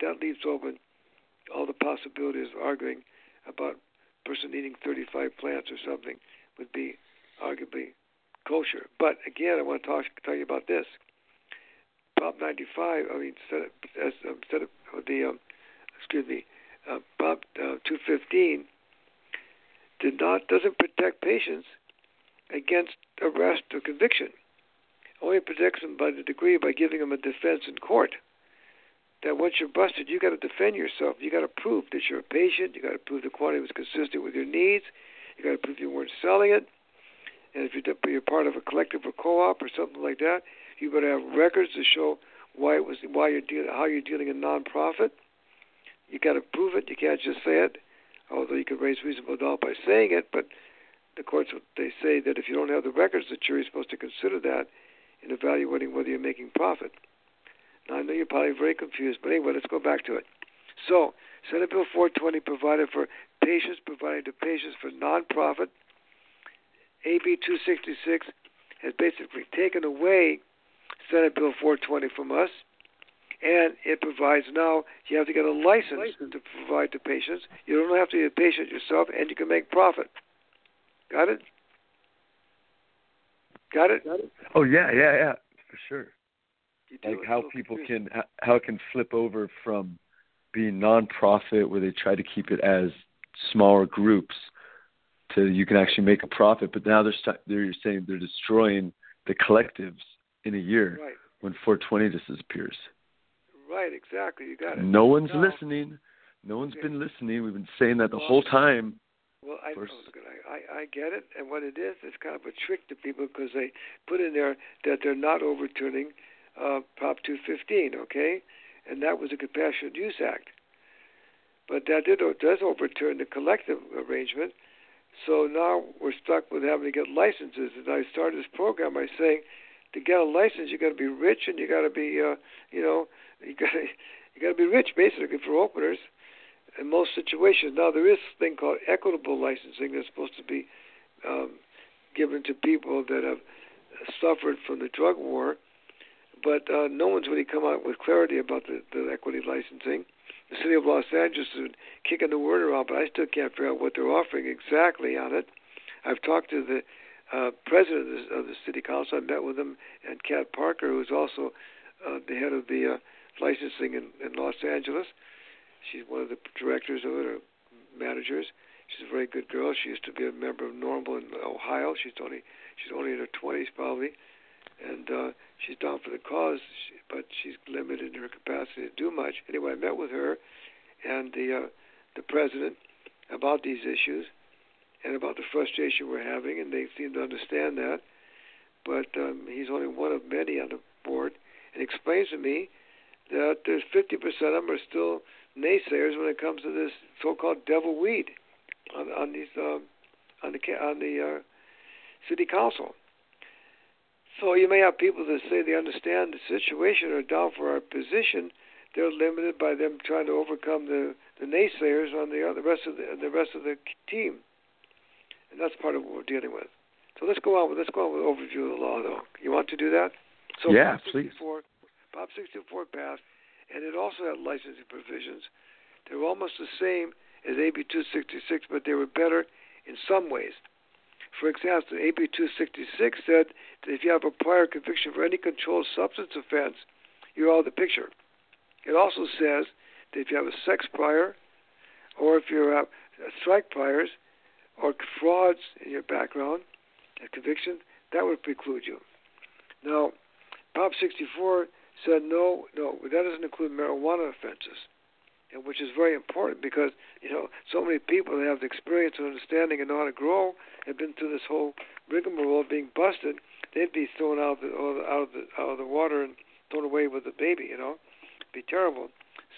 That leaves open all the possibilities of arguing about a person needing 35 plants or something would be arguably kosher. But again, I want to talk, tell you about this. Prop 95, I mean, as, um, instead of the, um, excuse me, uh, Prop uh, 215 did not doesn't protect patients against arrest or conviction. Only protects them by the degree by giving them a defense in court. That once you're busted, you got to defend yourself. You got to prove that you're a patient. You got to prove the quantity was consistent with your needs. You got to prove you weren't selling it. And if you're, part of a collective or co-op or something like that, you to have records to show why it was why you're dealing how you're dealing in nonprofit. You got to prove it. You can't just say it, although you can raise reasonable doubt by saying it. But the courts they say that if you don't have the records, the jury's supposed to consider that in evaluating whether you're making profit. Now I know you're probably very confused, but anyway, let's go back to it. So Senate Bill 420 provided for patients providing to patients for nonprofit. AB 266 has basically taken away Senate Bill 420 from us, and it provides now you have to get a license, license. to provide to patients. You don't have to be a patient yourself, and you can make profit. Got it? Got it? Got it? Oh yeah, yeah, yeah, for sure. Like how people can how it can flip over from being nonprofit where they try to keep it as smaller groups to you can actually make a profit, but now they're st- they're saying they're destroying the collectives in a year right. when 420 just disappears. Right, exactly. You got it. No one's now, listening. No one's okay. been listening. We've been saying that the well, whole time. Well, I, oh, know, I, I get it, and what it is, it's kind of a trick to people because they put in there that they're not overturning uh, Prop 215, okay, and that was a Compassionate Use Act. But that did does overturn the collective arrangement. So now we're stuck with having to get licenses. And I started this program by saying to get a license, you got to be rich and you got to be, uh, you know, you got to you got to be rich basically for openers in most situations. Now there is a thing called equitable licensing that's supposed to be um, given to people that have suffered from the drug war, but uh, no one's really come out with clarity about the, the equity licensing. The city of Los Angeles is kicking the word around, but I still can't figure out what they're offering exactly on it. I've talked to the uh, president of the, of the city council. I met with him and Cat Packer, who is also uh, the head of the uh, licensing in, in Los Angeles. She's one of the directors of it, or managers. She's a very good girl. She used to be a member of NORML in Ohio. She's only she's only in her twenties probably, and uh, she's down for the cause, but she's limited in her capacity to do much. Anyway, I met with her and the uh, the president about these issues and about the frustration we're having, and they seem to understand that. But um, he's only one of many on the board, and explains to me that there's 50% of them are still naysayers when it comes to this so-called devil weed on, on these um, on the on the uh, city council. So you may have people that say they understand the situation or down for our position. They're limited by them trying to overcome the, the naysayers on the other rest of the the rest of the team, and that's part of what we're dealing with. So let's go on with let's go on with overview of the law, though. You want to do that? So yeah, Prop please. Prop 64 passed, and it also had licensing provisions. They were almost the same as AB 266, but they were better in some ways. For example, AB 266 said that if you have a prior conviction for any controlled substance offense, you're out of the picture. It also says that if you have a sex prior, or if you have strike priors, or frauds in your background, a conviction, that would preclude you. Now, Prop 64 said no, no, that doesn't include marijuana offenses which is very important because you know so many people that have the experience and understanding and know how to grow have been through this whole rigmarole of being busted. They'd be thrown out of the out of the out of the water and thrown away with the baby. You know, It'd be terrible.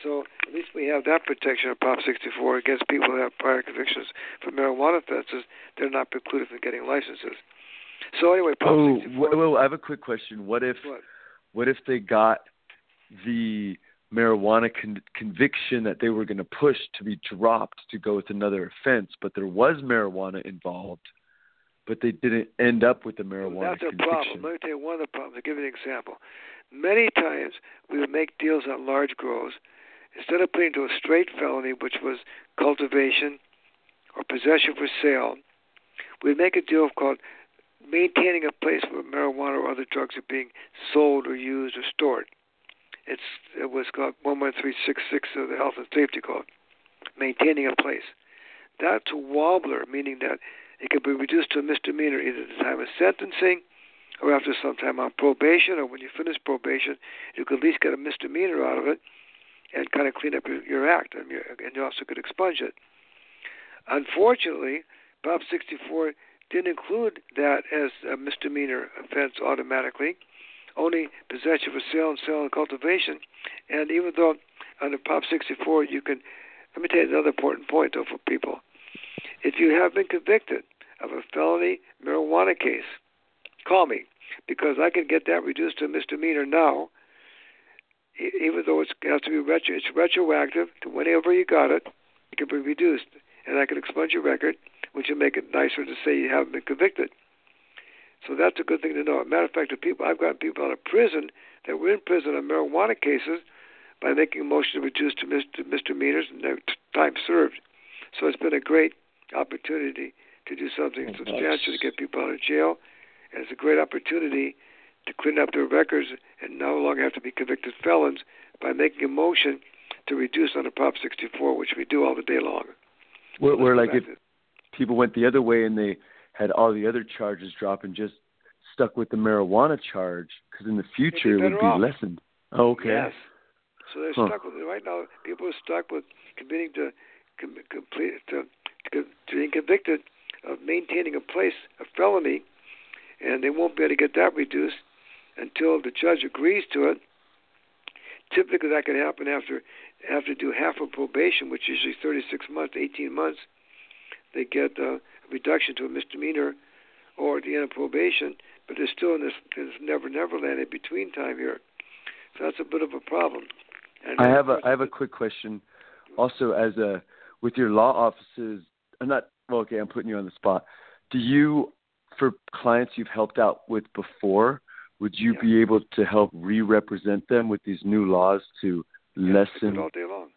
So at least we have that protection of Prop 64 against people who have prior convictions for marijuana offenses. They're not precluded from getting licenses. So anyway, Prop oh, 64. well, I have a quick question. What if what, what if they got the marijuana con- conviction that they were going to push to be dropped to go with another offense, but there was marijuana involved, but they didn't end up with the marijuana That's conviction. a problem. Let me tell you one of the problems. I'll give you an example. Many times we would make deals on large grows. Instead of putting to a straight felony, which was cultivation or possession for sale, we'd make a deal called maintaining a place where marijuana or other drugs are being sold or used or stored. It's it was called 11366 of the Health and Safety Code, maintaining a place. That's a wobbler, meaning that it could be reduced to a misdemeanor either at the time of sentencing or after some time on probation, or when you finish probation, you could at least get a misdemeanor out of it and kind of clean up your, your act, and, and you also could expunge it. Unfortunately, Prop 64 didn't include that as a misdemeanor offense automatically, only possession for sale and sale and cultivation. And even though under Prop 64 you can, let me tell you another important point though for people. If you have been convicted of a felony marijuana case, call me because I can get that reduced to a misdemeanor now. Even though it has to be retro, it's retroactive to whenever you got it. It can be reduced, and I can expunge your record, which will make it nicer to say you haven't been convicted. So that's a good thing to know. As a matter of fact, the people I've got people out of prison that were in prison on marijuana cases by making a motion to reduce to misdemeanors and their time served. So it's been a great opportunity to do something substantial to get people out of jail, and it's a great opportunity to clean up their records and no longer have to be convicted felons by making a motion to reduce under Prop 64, which we do all the day long. Where, where like if people went the other way and they had all the other charges drop and just stuck with the marijuana charge, because in the future it would be off. lessened. Oh, okay. Yes. So they're Huh. stuck with it right now. People are stuck with committing to com- complete to, to, to being convicted of maintaining a place, a felony, and they won't be able to get that reduced until the judge agrees to it. Typically, that can happen after after do half of probation, which is usually 36 months, 18 months. They get uh, reduction to a misdemeanor, or at the end of probation, but they're still in this, this never never land in between time here. So that's a bit of a problem. And I have a I have a quick question. Also, as a with your law offices, I'm not well. Okay, I'm putting you on the spot. Do you, for clients you've helped out with before, would you Yeah. be able to help re-represent them with these new laws to yeah, lessen? all day long.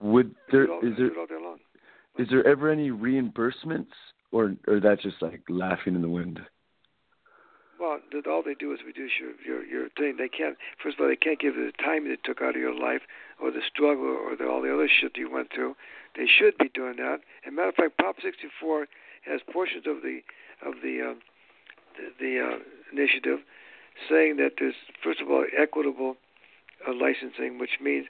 Would there all, is there it all day long. Is there ever any reimbursements, or or that's just like laughing in the wind? Well, that all they do is reduce your, your your thing. They can't. First of all, they can't give you the time it took out of your life, or the struggle, or the, all the other shit you went through. They should be doing that. As a matter of fact, Prop 64 has portions of the of the um, the, the uh, initiative saying that there's first of all equitable uh, licensing, which means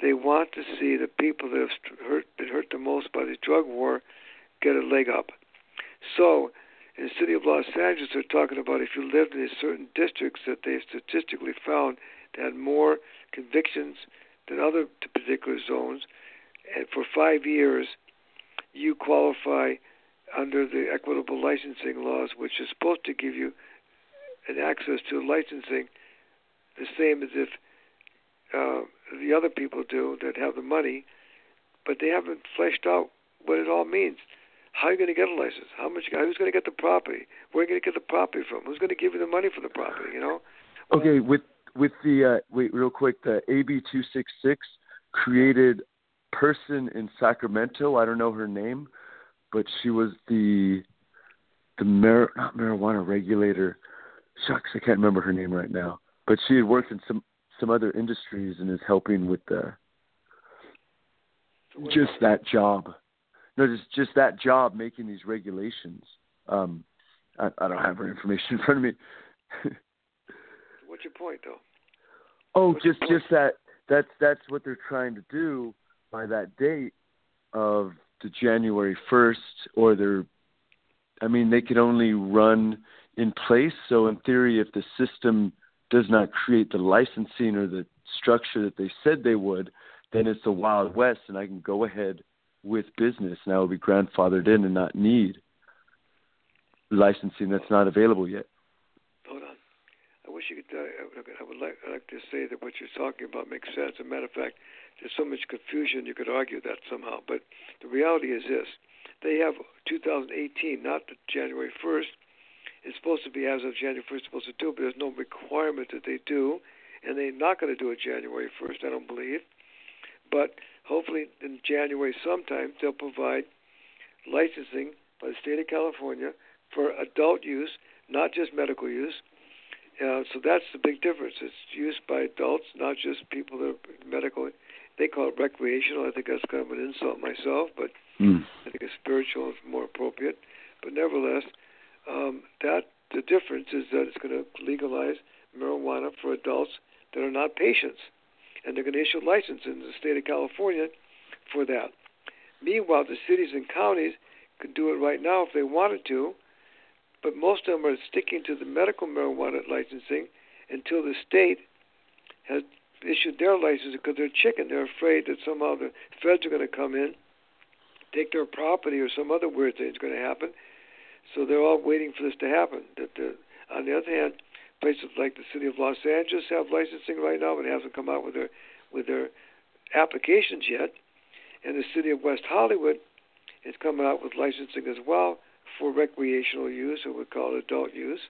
they want to see the people that have hurt been hurt the most by the drug war get a leg up. So in the city of Los Angeles, they're talking about if you lived in certain districts that they've statistically found that had more convictions than other particular zones, and for five years, you qualify under the equitable licensing laws, which is supposed to give you an access to licensing the same as if uh, the other people do that have the money, but they haven't fleshed out what it all means. How are you going to get a license? How much? Who's going to get the property? Where are you going to get the property from? Who's going to give you the money for the property? You know. Okay, with with the uh, wait real quick, the AB two six six created person in Sacramento. I don't know her name, but she was the the mar- not marijuana regulator. Shucks, I can't remember her name right now. But she had worked in some some other industries and is helping with the just that job. No, just just that job making these regulations. Um, I, I don't have her information in front of me. What's your point, though? Oh, What's just just that that's that's what they're trying to do by that date of the January first, or they're. I mean, they could only run in place. So in theory, if the system does not create the licensing or the structure that they said they would, then it's the Wild West, and I can go ahead with business, and I will be grandfathered in and not need licensing that's not available yet. Hold on. I wish you could. Uh, I would like, I'd like to say that what you're talking about makes sense. As a matter of fact, there's so much confusion you could argue that somehow. But the reality is this: they have 2018, not January 1st. It's supposed to be as of January 1st, supposed to do, but there's no requirement that they do, and they're not going to do it January 1st. I don't believe. But hopefully in January sometime they'll provide licensing by the state of California for adult use, not just medical use. Uh, so that's the big difference. It's used by adults, not just people that are medical. They call it recreational. I think that's kind of an insult myself, but mm. I think it's spiritual is more appropriate. But nevertheless, um, that the difference is that it's going to legalize marijuana for adults that are not patients and they're going to issue a license in the state of California for that. Meanwhile, the cities and counties could do it right now if they wanted to, but most of them are sticking to the medical marijuana licensing until the state has issued their license because they're chicken. They're afraid that somehow the feds are going to come in, take their property, or some other weird thing is going to happen. So they're all waiting for this to happen. On the other hand, Places like the city of Los Angeles have licensing right now, but hasn't come out with their with their applications yet. And the city of West Hollywood is coming out with licensing as well for recreational use, or we call it adult use.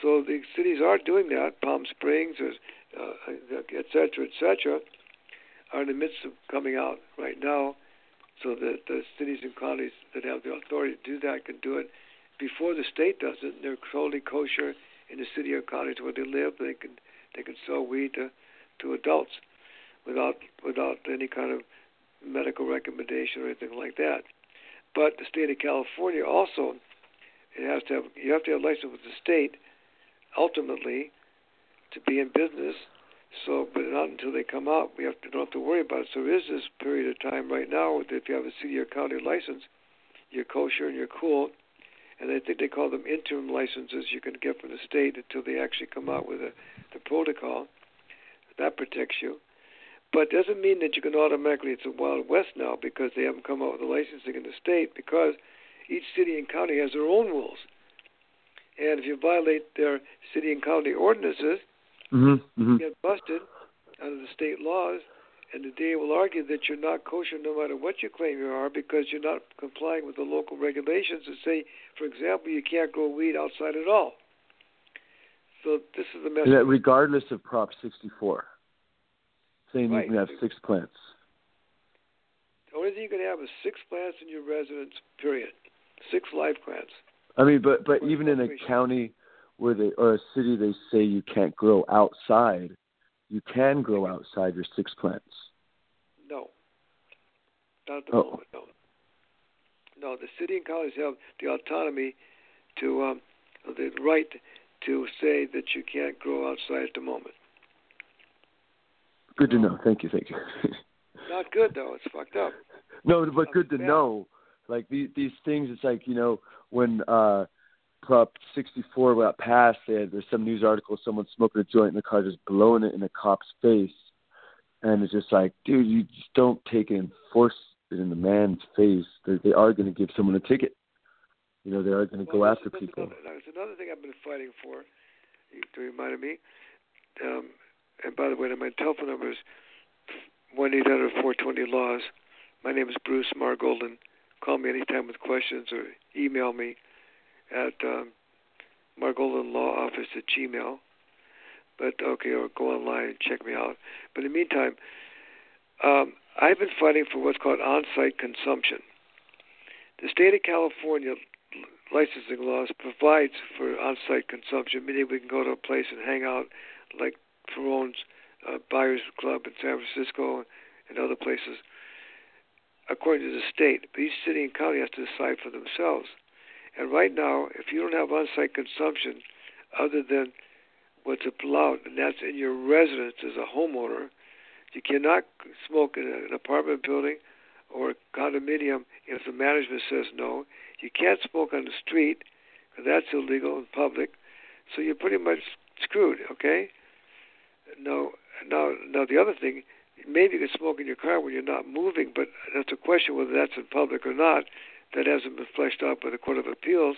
So the cities are doing that. Palm Springs, uh, et cetera, et cetera, are in the midst of coming out right now. So that the cities and counties that have the authority to do that can do it before the state does it. They're totally kosher in the city or counties where they live, they can they can sell weed to to adults without without any kind of medical recommendation or anything like that. But the state of California also it has to have you have to have a license with the state ultimately to be in business. So, but not until they come out, we have to don't have to worry about it. So there is this period of time right now if you have a city or county license, you're kosher and you're cool and I think they call them interim licenses you can get from the state until they actually come out with a, the protocol. That protects you. But doesn't mean that you can automatically, it's a Wild West now because they haven't come out with the licensing in the state because each city and county has their own rules. And if you violate their city and county ordinances, mm-hmm, mm-hmm. you get busted under the state laws and the DA will argue that you're not kosher no matter what you claim you are because you're not complying with the local regulations that say, for example, you can't grow weed outside at all. So this is the message. And regardless of Prop 64, saying right. you can have six plants. The only thing you can have is six plants in your residence, period. Six live plants. I mean, but but even in a county where they or a city they say you can't grow outside, you can grow outside your six plants. No. Not at the oh. moment, no. No, the city and counties have the autonomy to, um, the right to say that you can't grow outside at the moment. Good to know. Thank you. Thank you. Not good though. It's fucked up. No, but good to know. Like these these things, it's like you know when uh Prop 64 got passed, they had, there's some news article, someone smoking a joint in the car, just blowing it in a cop's face, and it's just like, dude, you just don't take it and force in the man's face. They, they are going to give someone a ticket. You know, they are going to well, go after people. Another, there's another thing I've been fighting for. You reminded me. Um, and by the way, my telephone number is one eight hundred four twenty laws. My name is Bruce Margolin. Call me anytime with questions or email me at um, Margolin Law Office at Gmail. But okay, or go online and check me out. But in the meantime, um, I've been fighting for what's called on-site consumption. The state of California licensing laws provides for on-site consumption, meaning we can go to a place and hang out, like Peron's uh, Buyers Club in San Francisco and other places, according to the state. But each city and county has to decide for themselves. And right now, if you don't have on-site consumption other than what's allowed, and that's in your residence as a homeowner, you cannot smoke in an apartment building or a condominium if the management says no. You can't smoke on the street because that's illegal in public. So you're pretty much screwed, okay? No, now, now the other thing, maybe you can smoke in your car when you're not moving, but that's a question whether that's in public or not that hasn't been fleshed out by the Court of Appeals.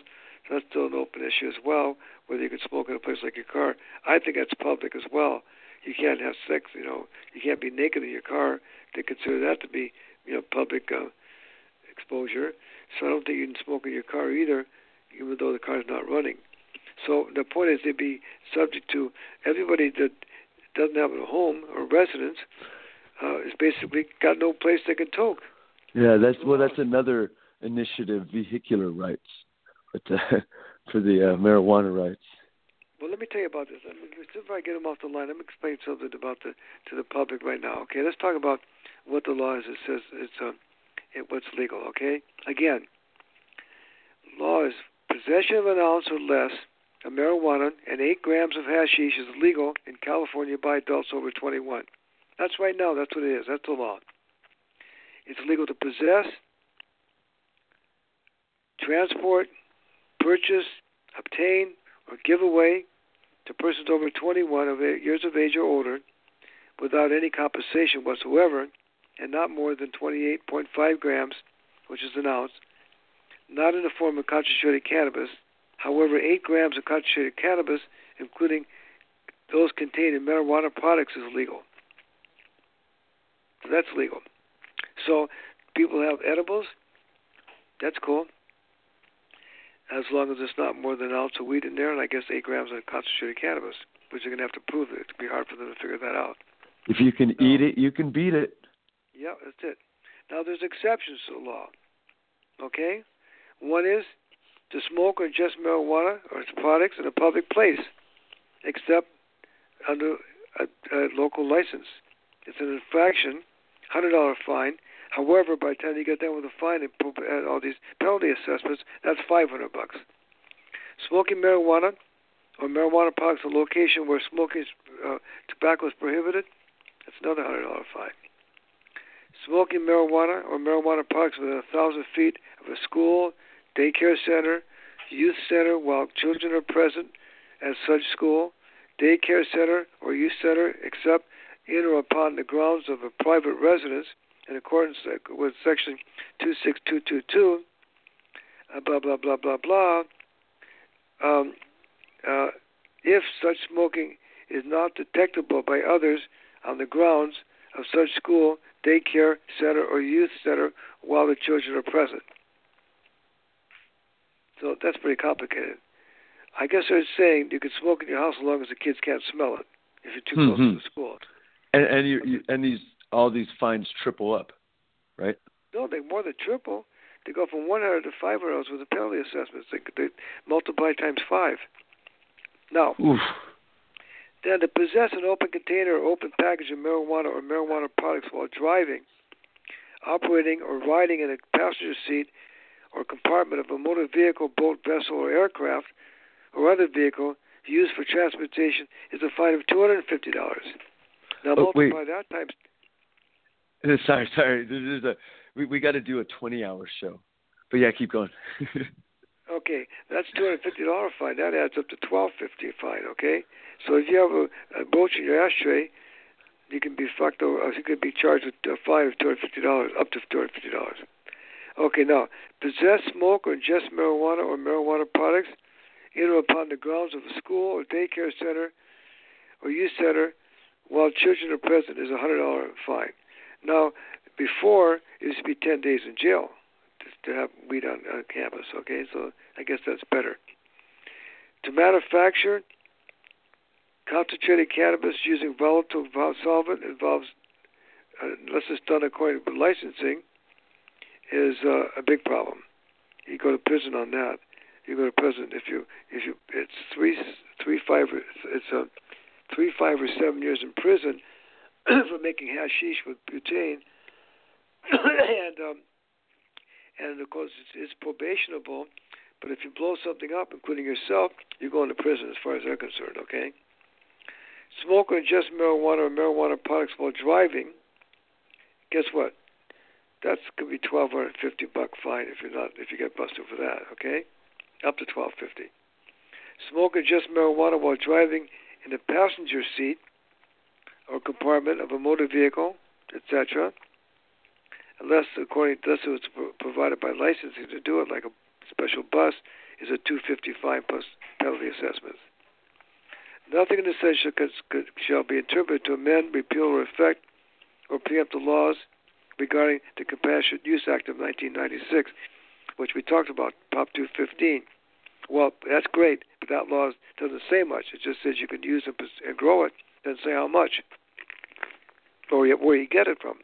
That's still an open issue as well, whether you can smoke in a place like your car. I think that's public as well. You can't have sex, you know, you can't be naked in your car. They consider that to be, you know, public uh, exposure. So I don't think you can smoke in your car either, even though the car's not running. So the point is they'd be subject to everybody that doesn't have a home or residence uh, is basically got no place they can toke. Yeah, that's well. That's another initiative, vehicular rights, but uh, for the uh, marijuana rights. Well, let me tell you about this. Let me, if I get them off the line, let me explain something about the to the public right now. Okay, let's talk about what the law is. It says it's uh, it, what's legal. Okay, again, law is possession of an ounce or less of marijuana and eight grams of hashish is legal in California by adults over 21. That's right now. That's what it is. That's the law. It's legal to possess, transport, purchase, obtain, or give away to persons over 21 of years of age or older without any compensation whatsoever and not more than 28.5 grams, which is an ounce, not in the form of concentrated cannabis. However, 8 grams of concentrated cannabis, including those contained in marijuana products, is legal. So that's legal. So people have edibles. That's cool. As long as it's not more than an ounce of weed in there, and I guess eight grams of concentrated cannabis, which you're gonna have to prove it. It'd be hard for them to figure that out. If you can eat it, you can beat it. Yeah, that's it. Now there's exceptions to the law. Okay, one is to smoke or ingest marijuana or its products in a public place, except under a, a local license. It's an infraction hundred dollar fine. However, by the time you get done with the fine and all these penalty assessments, that's five hundred bucks. Smoking marijuana or marijuana products in a location where smoking uh, tobacco is prohibited, that's another hundred dollar fine. Smoking marijuana or marijuana products within a thousand feet of a school, daycare center, youth center while children are present at such school, daycare center or youth center, except in or upon the grounds of a private residence in accordance with Section 26222, uh, blah, blah, blah, blah, blah, um, uh, if such smoking is not detectable by others on the grounds of such school, daycare center, or youth center while the children are present. So that's pretty complicated. I guess they're saying you can smoke in your house as long as the kids can't smell it if you're too mm-hmm. close to the school. And and you, you and these all these fines triple up, right? No, they more than triple. They go from 100 to 500 with the penalty assessments. They, they multiply times five. Now, Oof. then to possess an open container or open package of marijuana or marijuana products while driving, operating, or riding in a passenger seat or compartment of a motor vehicle, boat, vessel, or aircraft, or other vehicle used for transportation is a fine of $250. Now oh, multiply wait. that times. Sorry, sorry. This is a we we got to do a twenty hour show, but yeah, keep going. okay, that's two hundred fifty dollar fine. That adds up to twelve fifty fine. Okay, so if you have a, a in your ashtray, you can be fucked over. Uh, you could be charged with a fine of two hundred fifty dollars, up to two hundred fifty dollars. Okay, now possess, smoke, or ingest marijuana or marijuana products in or upon the grounds of a school or daycare center or youth center while children are present is a hundred dollar fine. Now, before it used to be ten days in jail to, to have weed on, on campus. Okay, so I guess that's better. To manufacture concentrated cannabis using volatile solvent involves, uh, unless it's done according to licensing, is uh, a big problem. You go to prison on that. You go to prison if you if you it's three three five it's a three, five, or seven years in prison for making hashish with butane, and um, and of course it's, it's probationable. But if you blow something up, including yourself, you're going to prison as far as they're concerned. Okay. Smoke or ingest marijuana or marijuana products while driving. Guess what? That's gonna be twelve hundred fifty buck fine if you're not if you get busted for that. Okay, up to twelve fifty. Smoke or ingest marijuana while driving in the passenger seat or compartment of a motor vehicle, etc., unless according unless it was provided by licensing to do it, like a special bus, is a 255 plus penalty assessment. Nothing in this section shall be interpreted to amend, repeal, or affect or preempt the laws regarding the Compassionate Use Act of 1996, which we talked about, Prop 215. Well, that's great, but that law doesn't say much. It just says you can use and grow it. Doesn't say how much or where you get it from.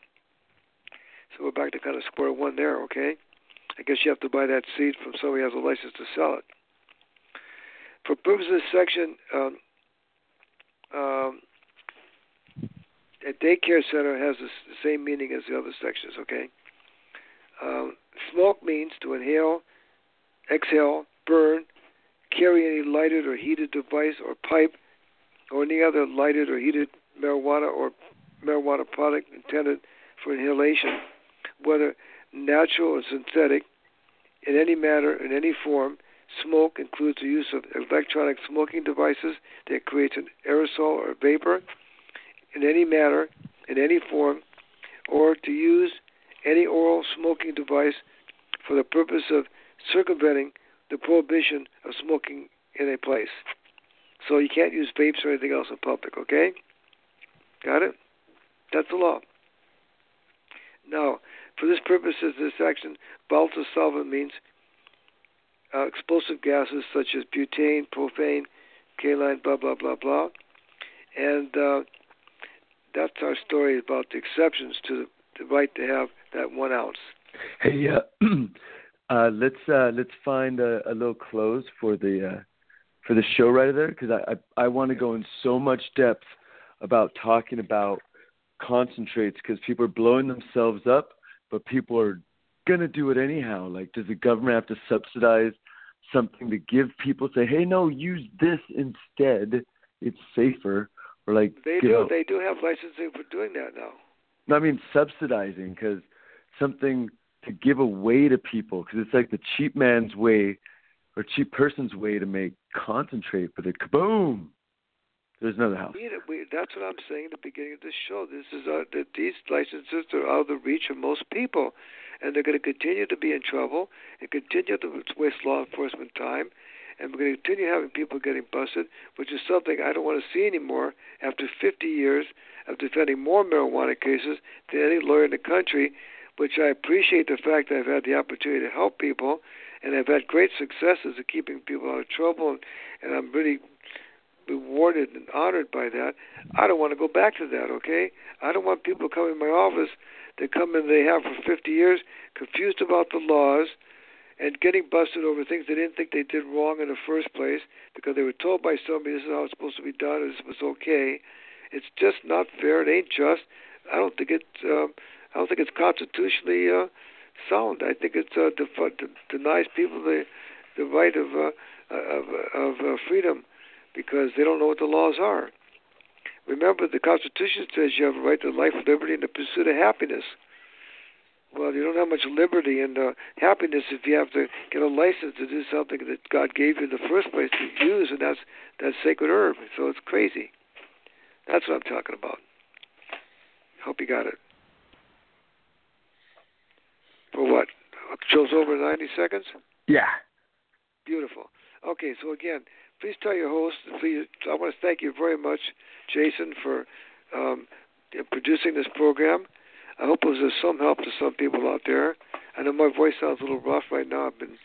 So we're back to kind of square one there, okay? I guess you have to buy that seed from somebody who has a license to sell it. For purposes of section, um, um, a daycare center has the same meaning as the other sections, okay? Um, smoke means to inhale, exhale, burn, carry any lighted or heated device or pipe or any other lighted or heated marijuana or marijuana product intended for inhalation, whether natural or synthetic, in any manner, in any form. Smoke includes the use of electronic smoking devices that creates an aerosol or vapor in any manner, in any form, or to use any oral smoking device for the purpose of circumventing the prohibition of smoking in a place. So you can't use vapes or anything else in public, okay? Got it? That's the law. Now, for this purpose, of this action, volatile solvent means uh, explosive gases such as butane, propane, kaolin, blah, blah, blah, blah. And uh, that's our story about the exceptions to the, the right to have that one ounce. Hey, uh, uh, let's uh, let's find a, a little close for the uh, for the show right there because I I, I want to go in so much depth about talking about concentrates because people are blowing themselves up, but people are gonna do it anyhow. Like, does the government have to subsidize something to give people say, hey, no, use this instead? It's safer. Or like they do, know, they do have licensing for doing that now. No, I mean subsidizing because something to give away to people because it's like the cheap man's way or cheap person's way to make concentrate, but it kaboom there's another house. We, that's what I'm saying at the beginning of this show. This is uh, that these licenses are out of the reach of most people, and they're going to continue to be in trouble and continue to waste law enforcement time, and we're going to continue having people getting busted, which is something I don't want to see anymore. After 50 years of defending more marijuana cases than any lawyer in the country, which I appreciate the fact that I've had the opportunity to help people, and I've had great successes of keeping people out of trouble, and, and I'm really rewarded and honored by that. I don't want to go back to that, okay? I don't want people coming to my office that come in they have for 50 years, confused about the laws, and getting busted over things they didn't think they did wrong in the first place because they were told by somebody this is how it's supposed to be done and this was okay. It's just not fair. It ain't just. I don't think it's. Um, I don't think it's constitutionally uh, sound. I think it uh, def- denies people the the right of uh, of, of uh, freedom because they don't know what the laws are. Remember, the Constitution says you have a right to life, liberty, and the pursuit of happiness. Well, you don't have much liberty and uh, happiness if you have to get a license to do something that God gave you in the first place to use, and that's that sacred herb. So it's crazy. That's what I'm talking about. Hope you got it. For what? Show's over 90 seconds? Yeah. Beautiful. Okay, so again, please tell your host. Please, I want to thank you very much, Jason, for um, producing this program. I hope it was of some help to some people out there. I know my voice sounds a little rough right now. I've been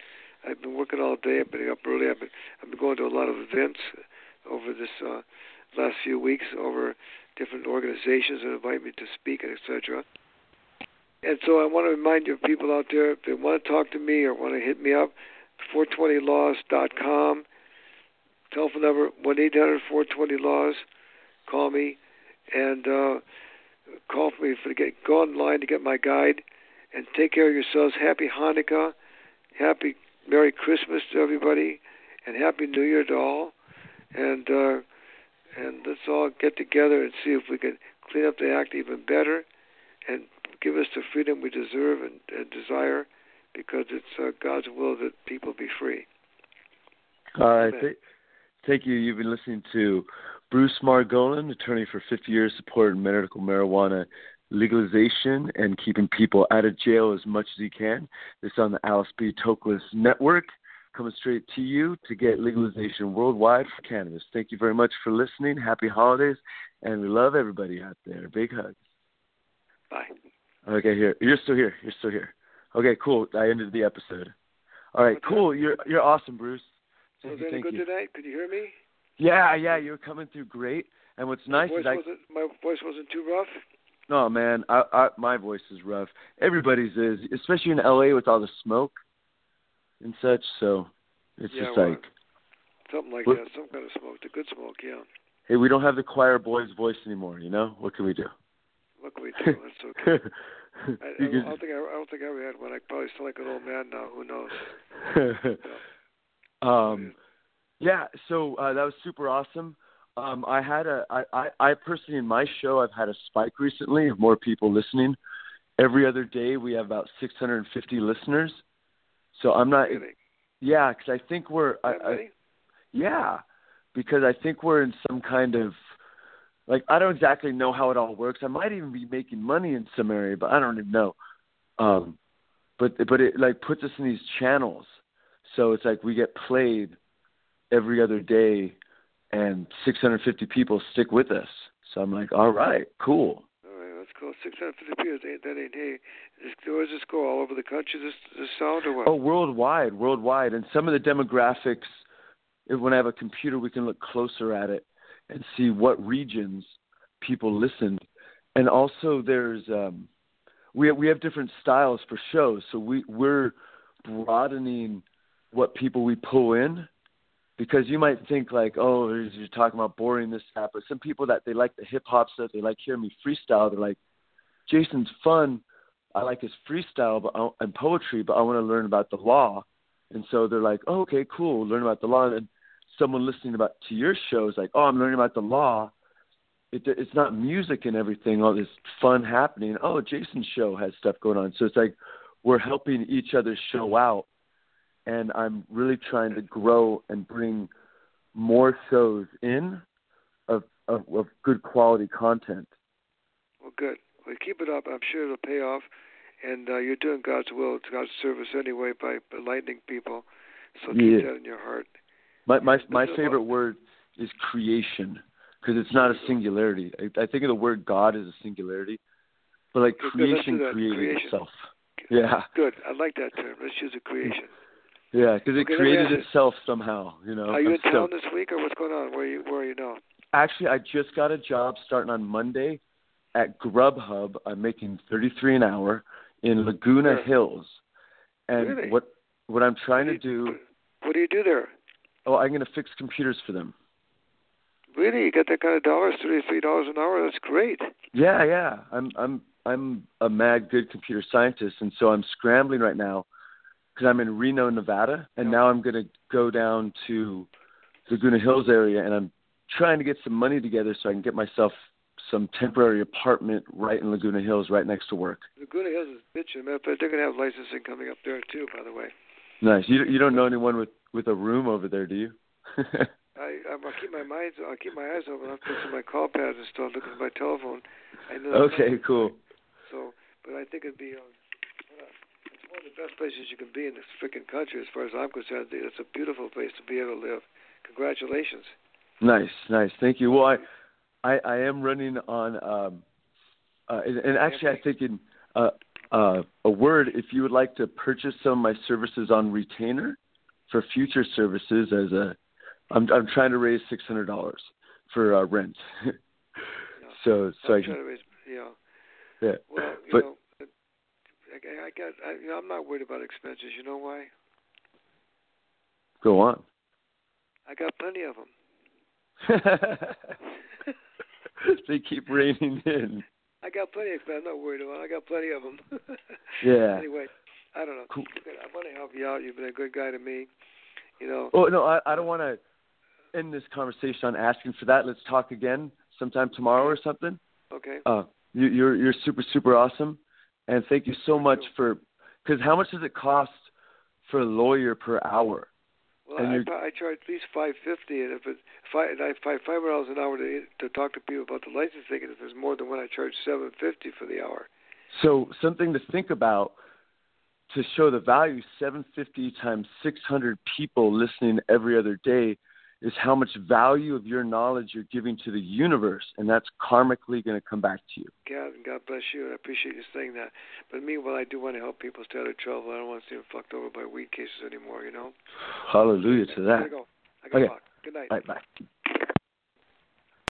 I've been working all day. I've been up early. I've been I've been going to a lot of events over this uh, last few weeks over different organizations that invite me to speak and etc. And so I want to remind you people out there if they want to talk to me or want to hit me up, 420laws.com Telephone number one eight hundred four twenty laws. Call me and uh, call for me for to get go online to get my guide and take care of yourselves. Happy Hanukkah, happy Merry Christmas to everybody, and Happy New Year to all. And uh, and let's all get together and see if we can clean up the act even better and give us the freedom we deserve and, and desire because it's uh, God's will that people be free. All right. Thank you. You've been listening to Bruce Margolin, attorney for 50 years, supporting medical marijuana legalization and keeping people out of jail as much as he can. This on the Alice B. Toklas Network. coming straight to you to get legalization worldwide for cannabis. Thank you very much for listening. Happy holidays, and we love everybody out there. Big hugs. Bye. Okay, here. You're still here. You're still here. Okay, cool. I ended the episode. All right, cool. You're you're awesome, Bruce. Thank was you. Thank good you. tonight? Could you hear me? Yeah, yeah, you're coming through great. And what's nice voice is I wasn't, my voice wasn't too rough. no man, I, I my voice is rough. Everybody's is, especially in LA with all the smoke and such. So it's Yeah, just well, like, Something like that. Some kind of smoke. The good smoke. Yeah. hey, we don't have the choir boy's voice anymore. You know what can we do? We do? That's okay. I, I, don't, think I, I don't think I ever had one. I probably sound like an old man now. Who knows? um, yeah, so uh, that was super awesome. Um, I had a, I, I, I personally in my show, I've had a spike recently of more people listening. Every other day, we have about 650 listeners. So I'm not, Really? yeah, because I think we're, I, I, yeah, because I think we're in some kind of, like, I don't exactly know how it all works. I might even be making money in some area, but I don't even know. Um, but but it like puts us in these channels, so it's like we get played every other day, and 650 people stick with us. So I'm like, all right, cool. All right, that's cool. 650 people. That ain't, that ain't hey. Does this go? All over the country? This this sound or what? Oh, worldwide, worldwide, and some of the demographics. if- When I have a computer, we can look closer at it and see what regions people listened, and also there's um, we we have different styles for shows, so we we're broadening what people we pull in because you might think like, oh, you're talking about boring this that, but some people that they like the hip hop stuff, they like hearing me freestyle. They're like, Jason's fun. I like his freestyle, but I, and poetry, but I want to learn about the law. And so they're like, oh, okay, cool, learn about the law. And someone listening about to your show is like, oh, I'm learning about the law. It, it's not music and everything, all this fun happening. Oh, Jason's show has stuff going on. So it's like we're helping each other's show out and I'm really trying to grow and bring more shows in of of, of good quality content. Well, good. Well, keep it up. I'm sure it'll pay off. And uh, you're doing God's will, God's service anyway by enlightening people. So keep Yeah. that in your heart. My my my favorite word is creation because it's not a singularity. I, I think of the word God as a singularity, but like good. Creation created Creation. itself. Yeah, Good. I like that term. Let's use a creation. yeah, because it Okay, created itself somehow. You know. Are you I'm in town stoked. this week, or what's going on? Where are you? Where are you now? Actually, I just got a job starting on Monday at Grubhub. I'm making 33 an hour in Laguna Sure. Hills. And Really? what what I'm trying to What you- do, What do you do there? Oh, I'm going to fix computers for them. Really, you get that kind of dollars, thirty-three dollars an hour. That's great. Yeah, yeah. I'm I'm I'm a mad good computer scientist, and so I'm scrambling right now because I'm in Reno, Nevada, and now I'm going to go down to the Laguna Hills area, and I'm trying to get some money together so I can get myself some temporary apartment right in Laguna Hills, right next to work. Laguna Hills is bitching. Fact, they're going to have licensing coming up there too. By the way, Nice. You you don't know anyone with with a room over there, do you? I I'm- I'll keep my mind. I'll keep my eyes open. I'll fix my call pads and stuff. Looking at my telephone. I know. okay, cool. So, but I think it'd be. Um, uh, it's one of the best places you can be in this freaking country, as far as I'm concerned. It's a beautiful place to be able to live. Congratulations. Nice, nice. Thank you. Well, I I, I am running on um uh, and, and actually I think in uh, uh, a word if you would like to purchase some of my services on retainer for future services as a I'm I'm trying to raise six hundred dollars for uh, rent. so so I I'm can trying to raise, yeah. yeah. Well, you But- know, I, I got. I, you know, I'm not worried about expenses. You know why? Go on. I got plenty of them. they keep raining in. I got plenty of. I'm not worried about. it. I got plenty of them. Yeah. Anyway, I don't know. Cool. I want to help you out. You've been a good guy to me. You know. Oh no, I, I don't want to end this conversation on asking for that. Let's talk again sometime tomorrow or something. Okay. Uh, you, you're you're super super awesome, and thank you so much for. Because how much does it cost for a lawyer per hour? Well, and I, I charge at least five fifty, and if it five, and I five five hundred dollars an hour to to talk to people about the licensing, and if there's more than one, I charge seven fifty for the hour. So something to think about to show the value 750 times 600 people listening every other day is how much value of your knowledge you're giving to the universe, and that's karmically going to come back to you. God, God bless you. I appreciate you saying that. But meanwhile, I do want to help people stay out of trouble. I don't want to see them fucked over by weed cases anymore. You know. Hallelujah to that. I go. I gotta okay. Good night. Bye bye.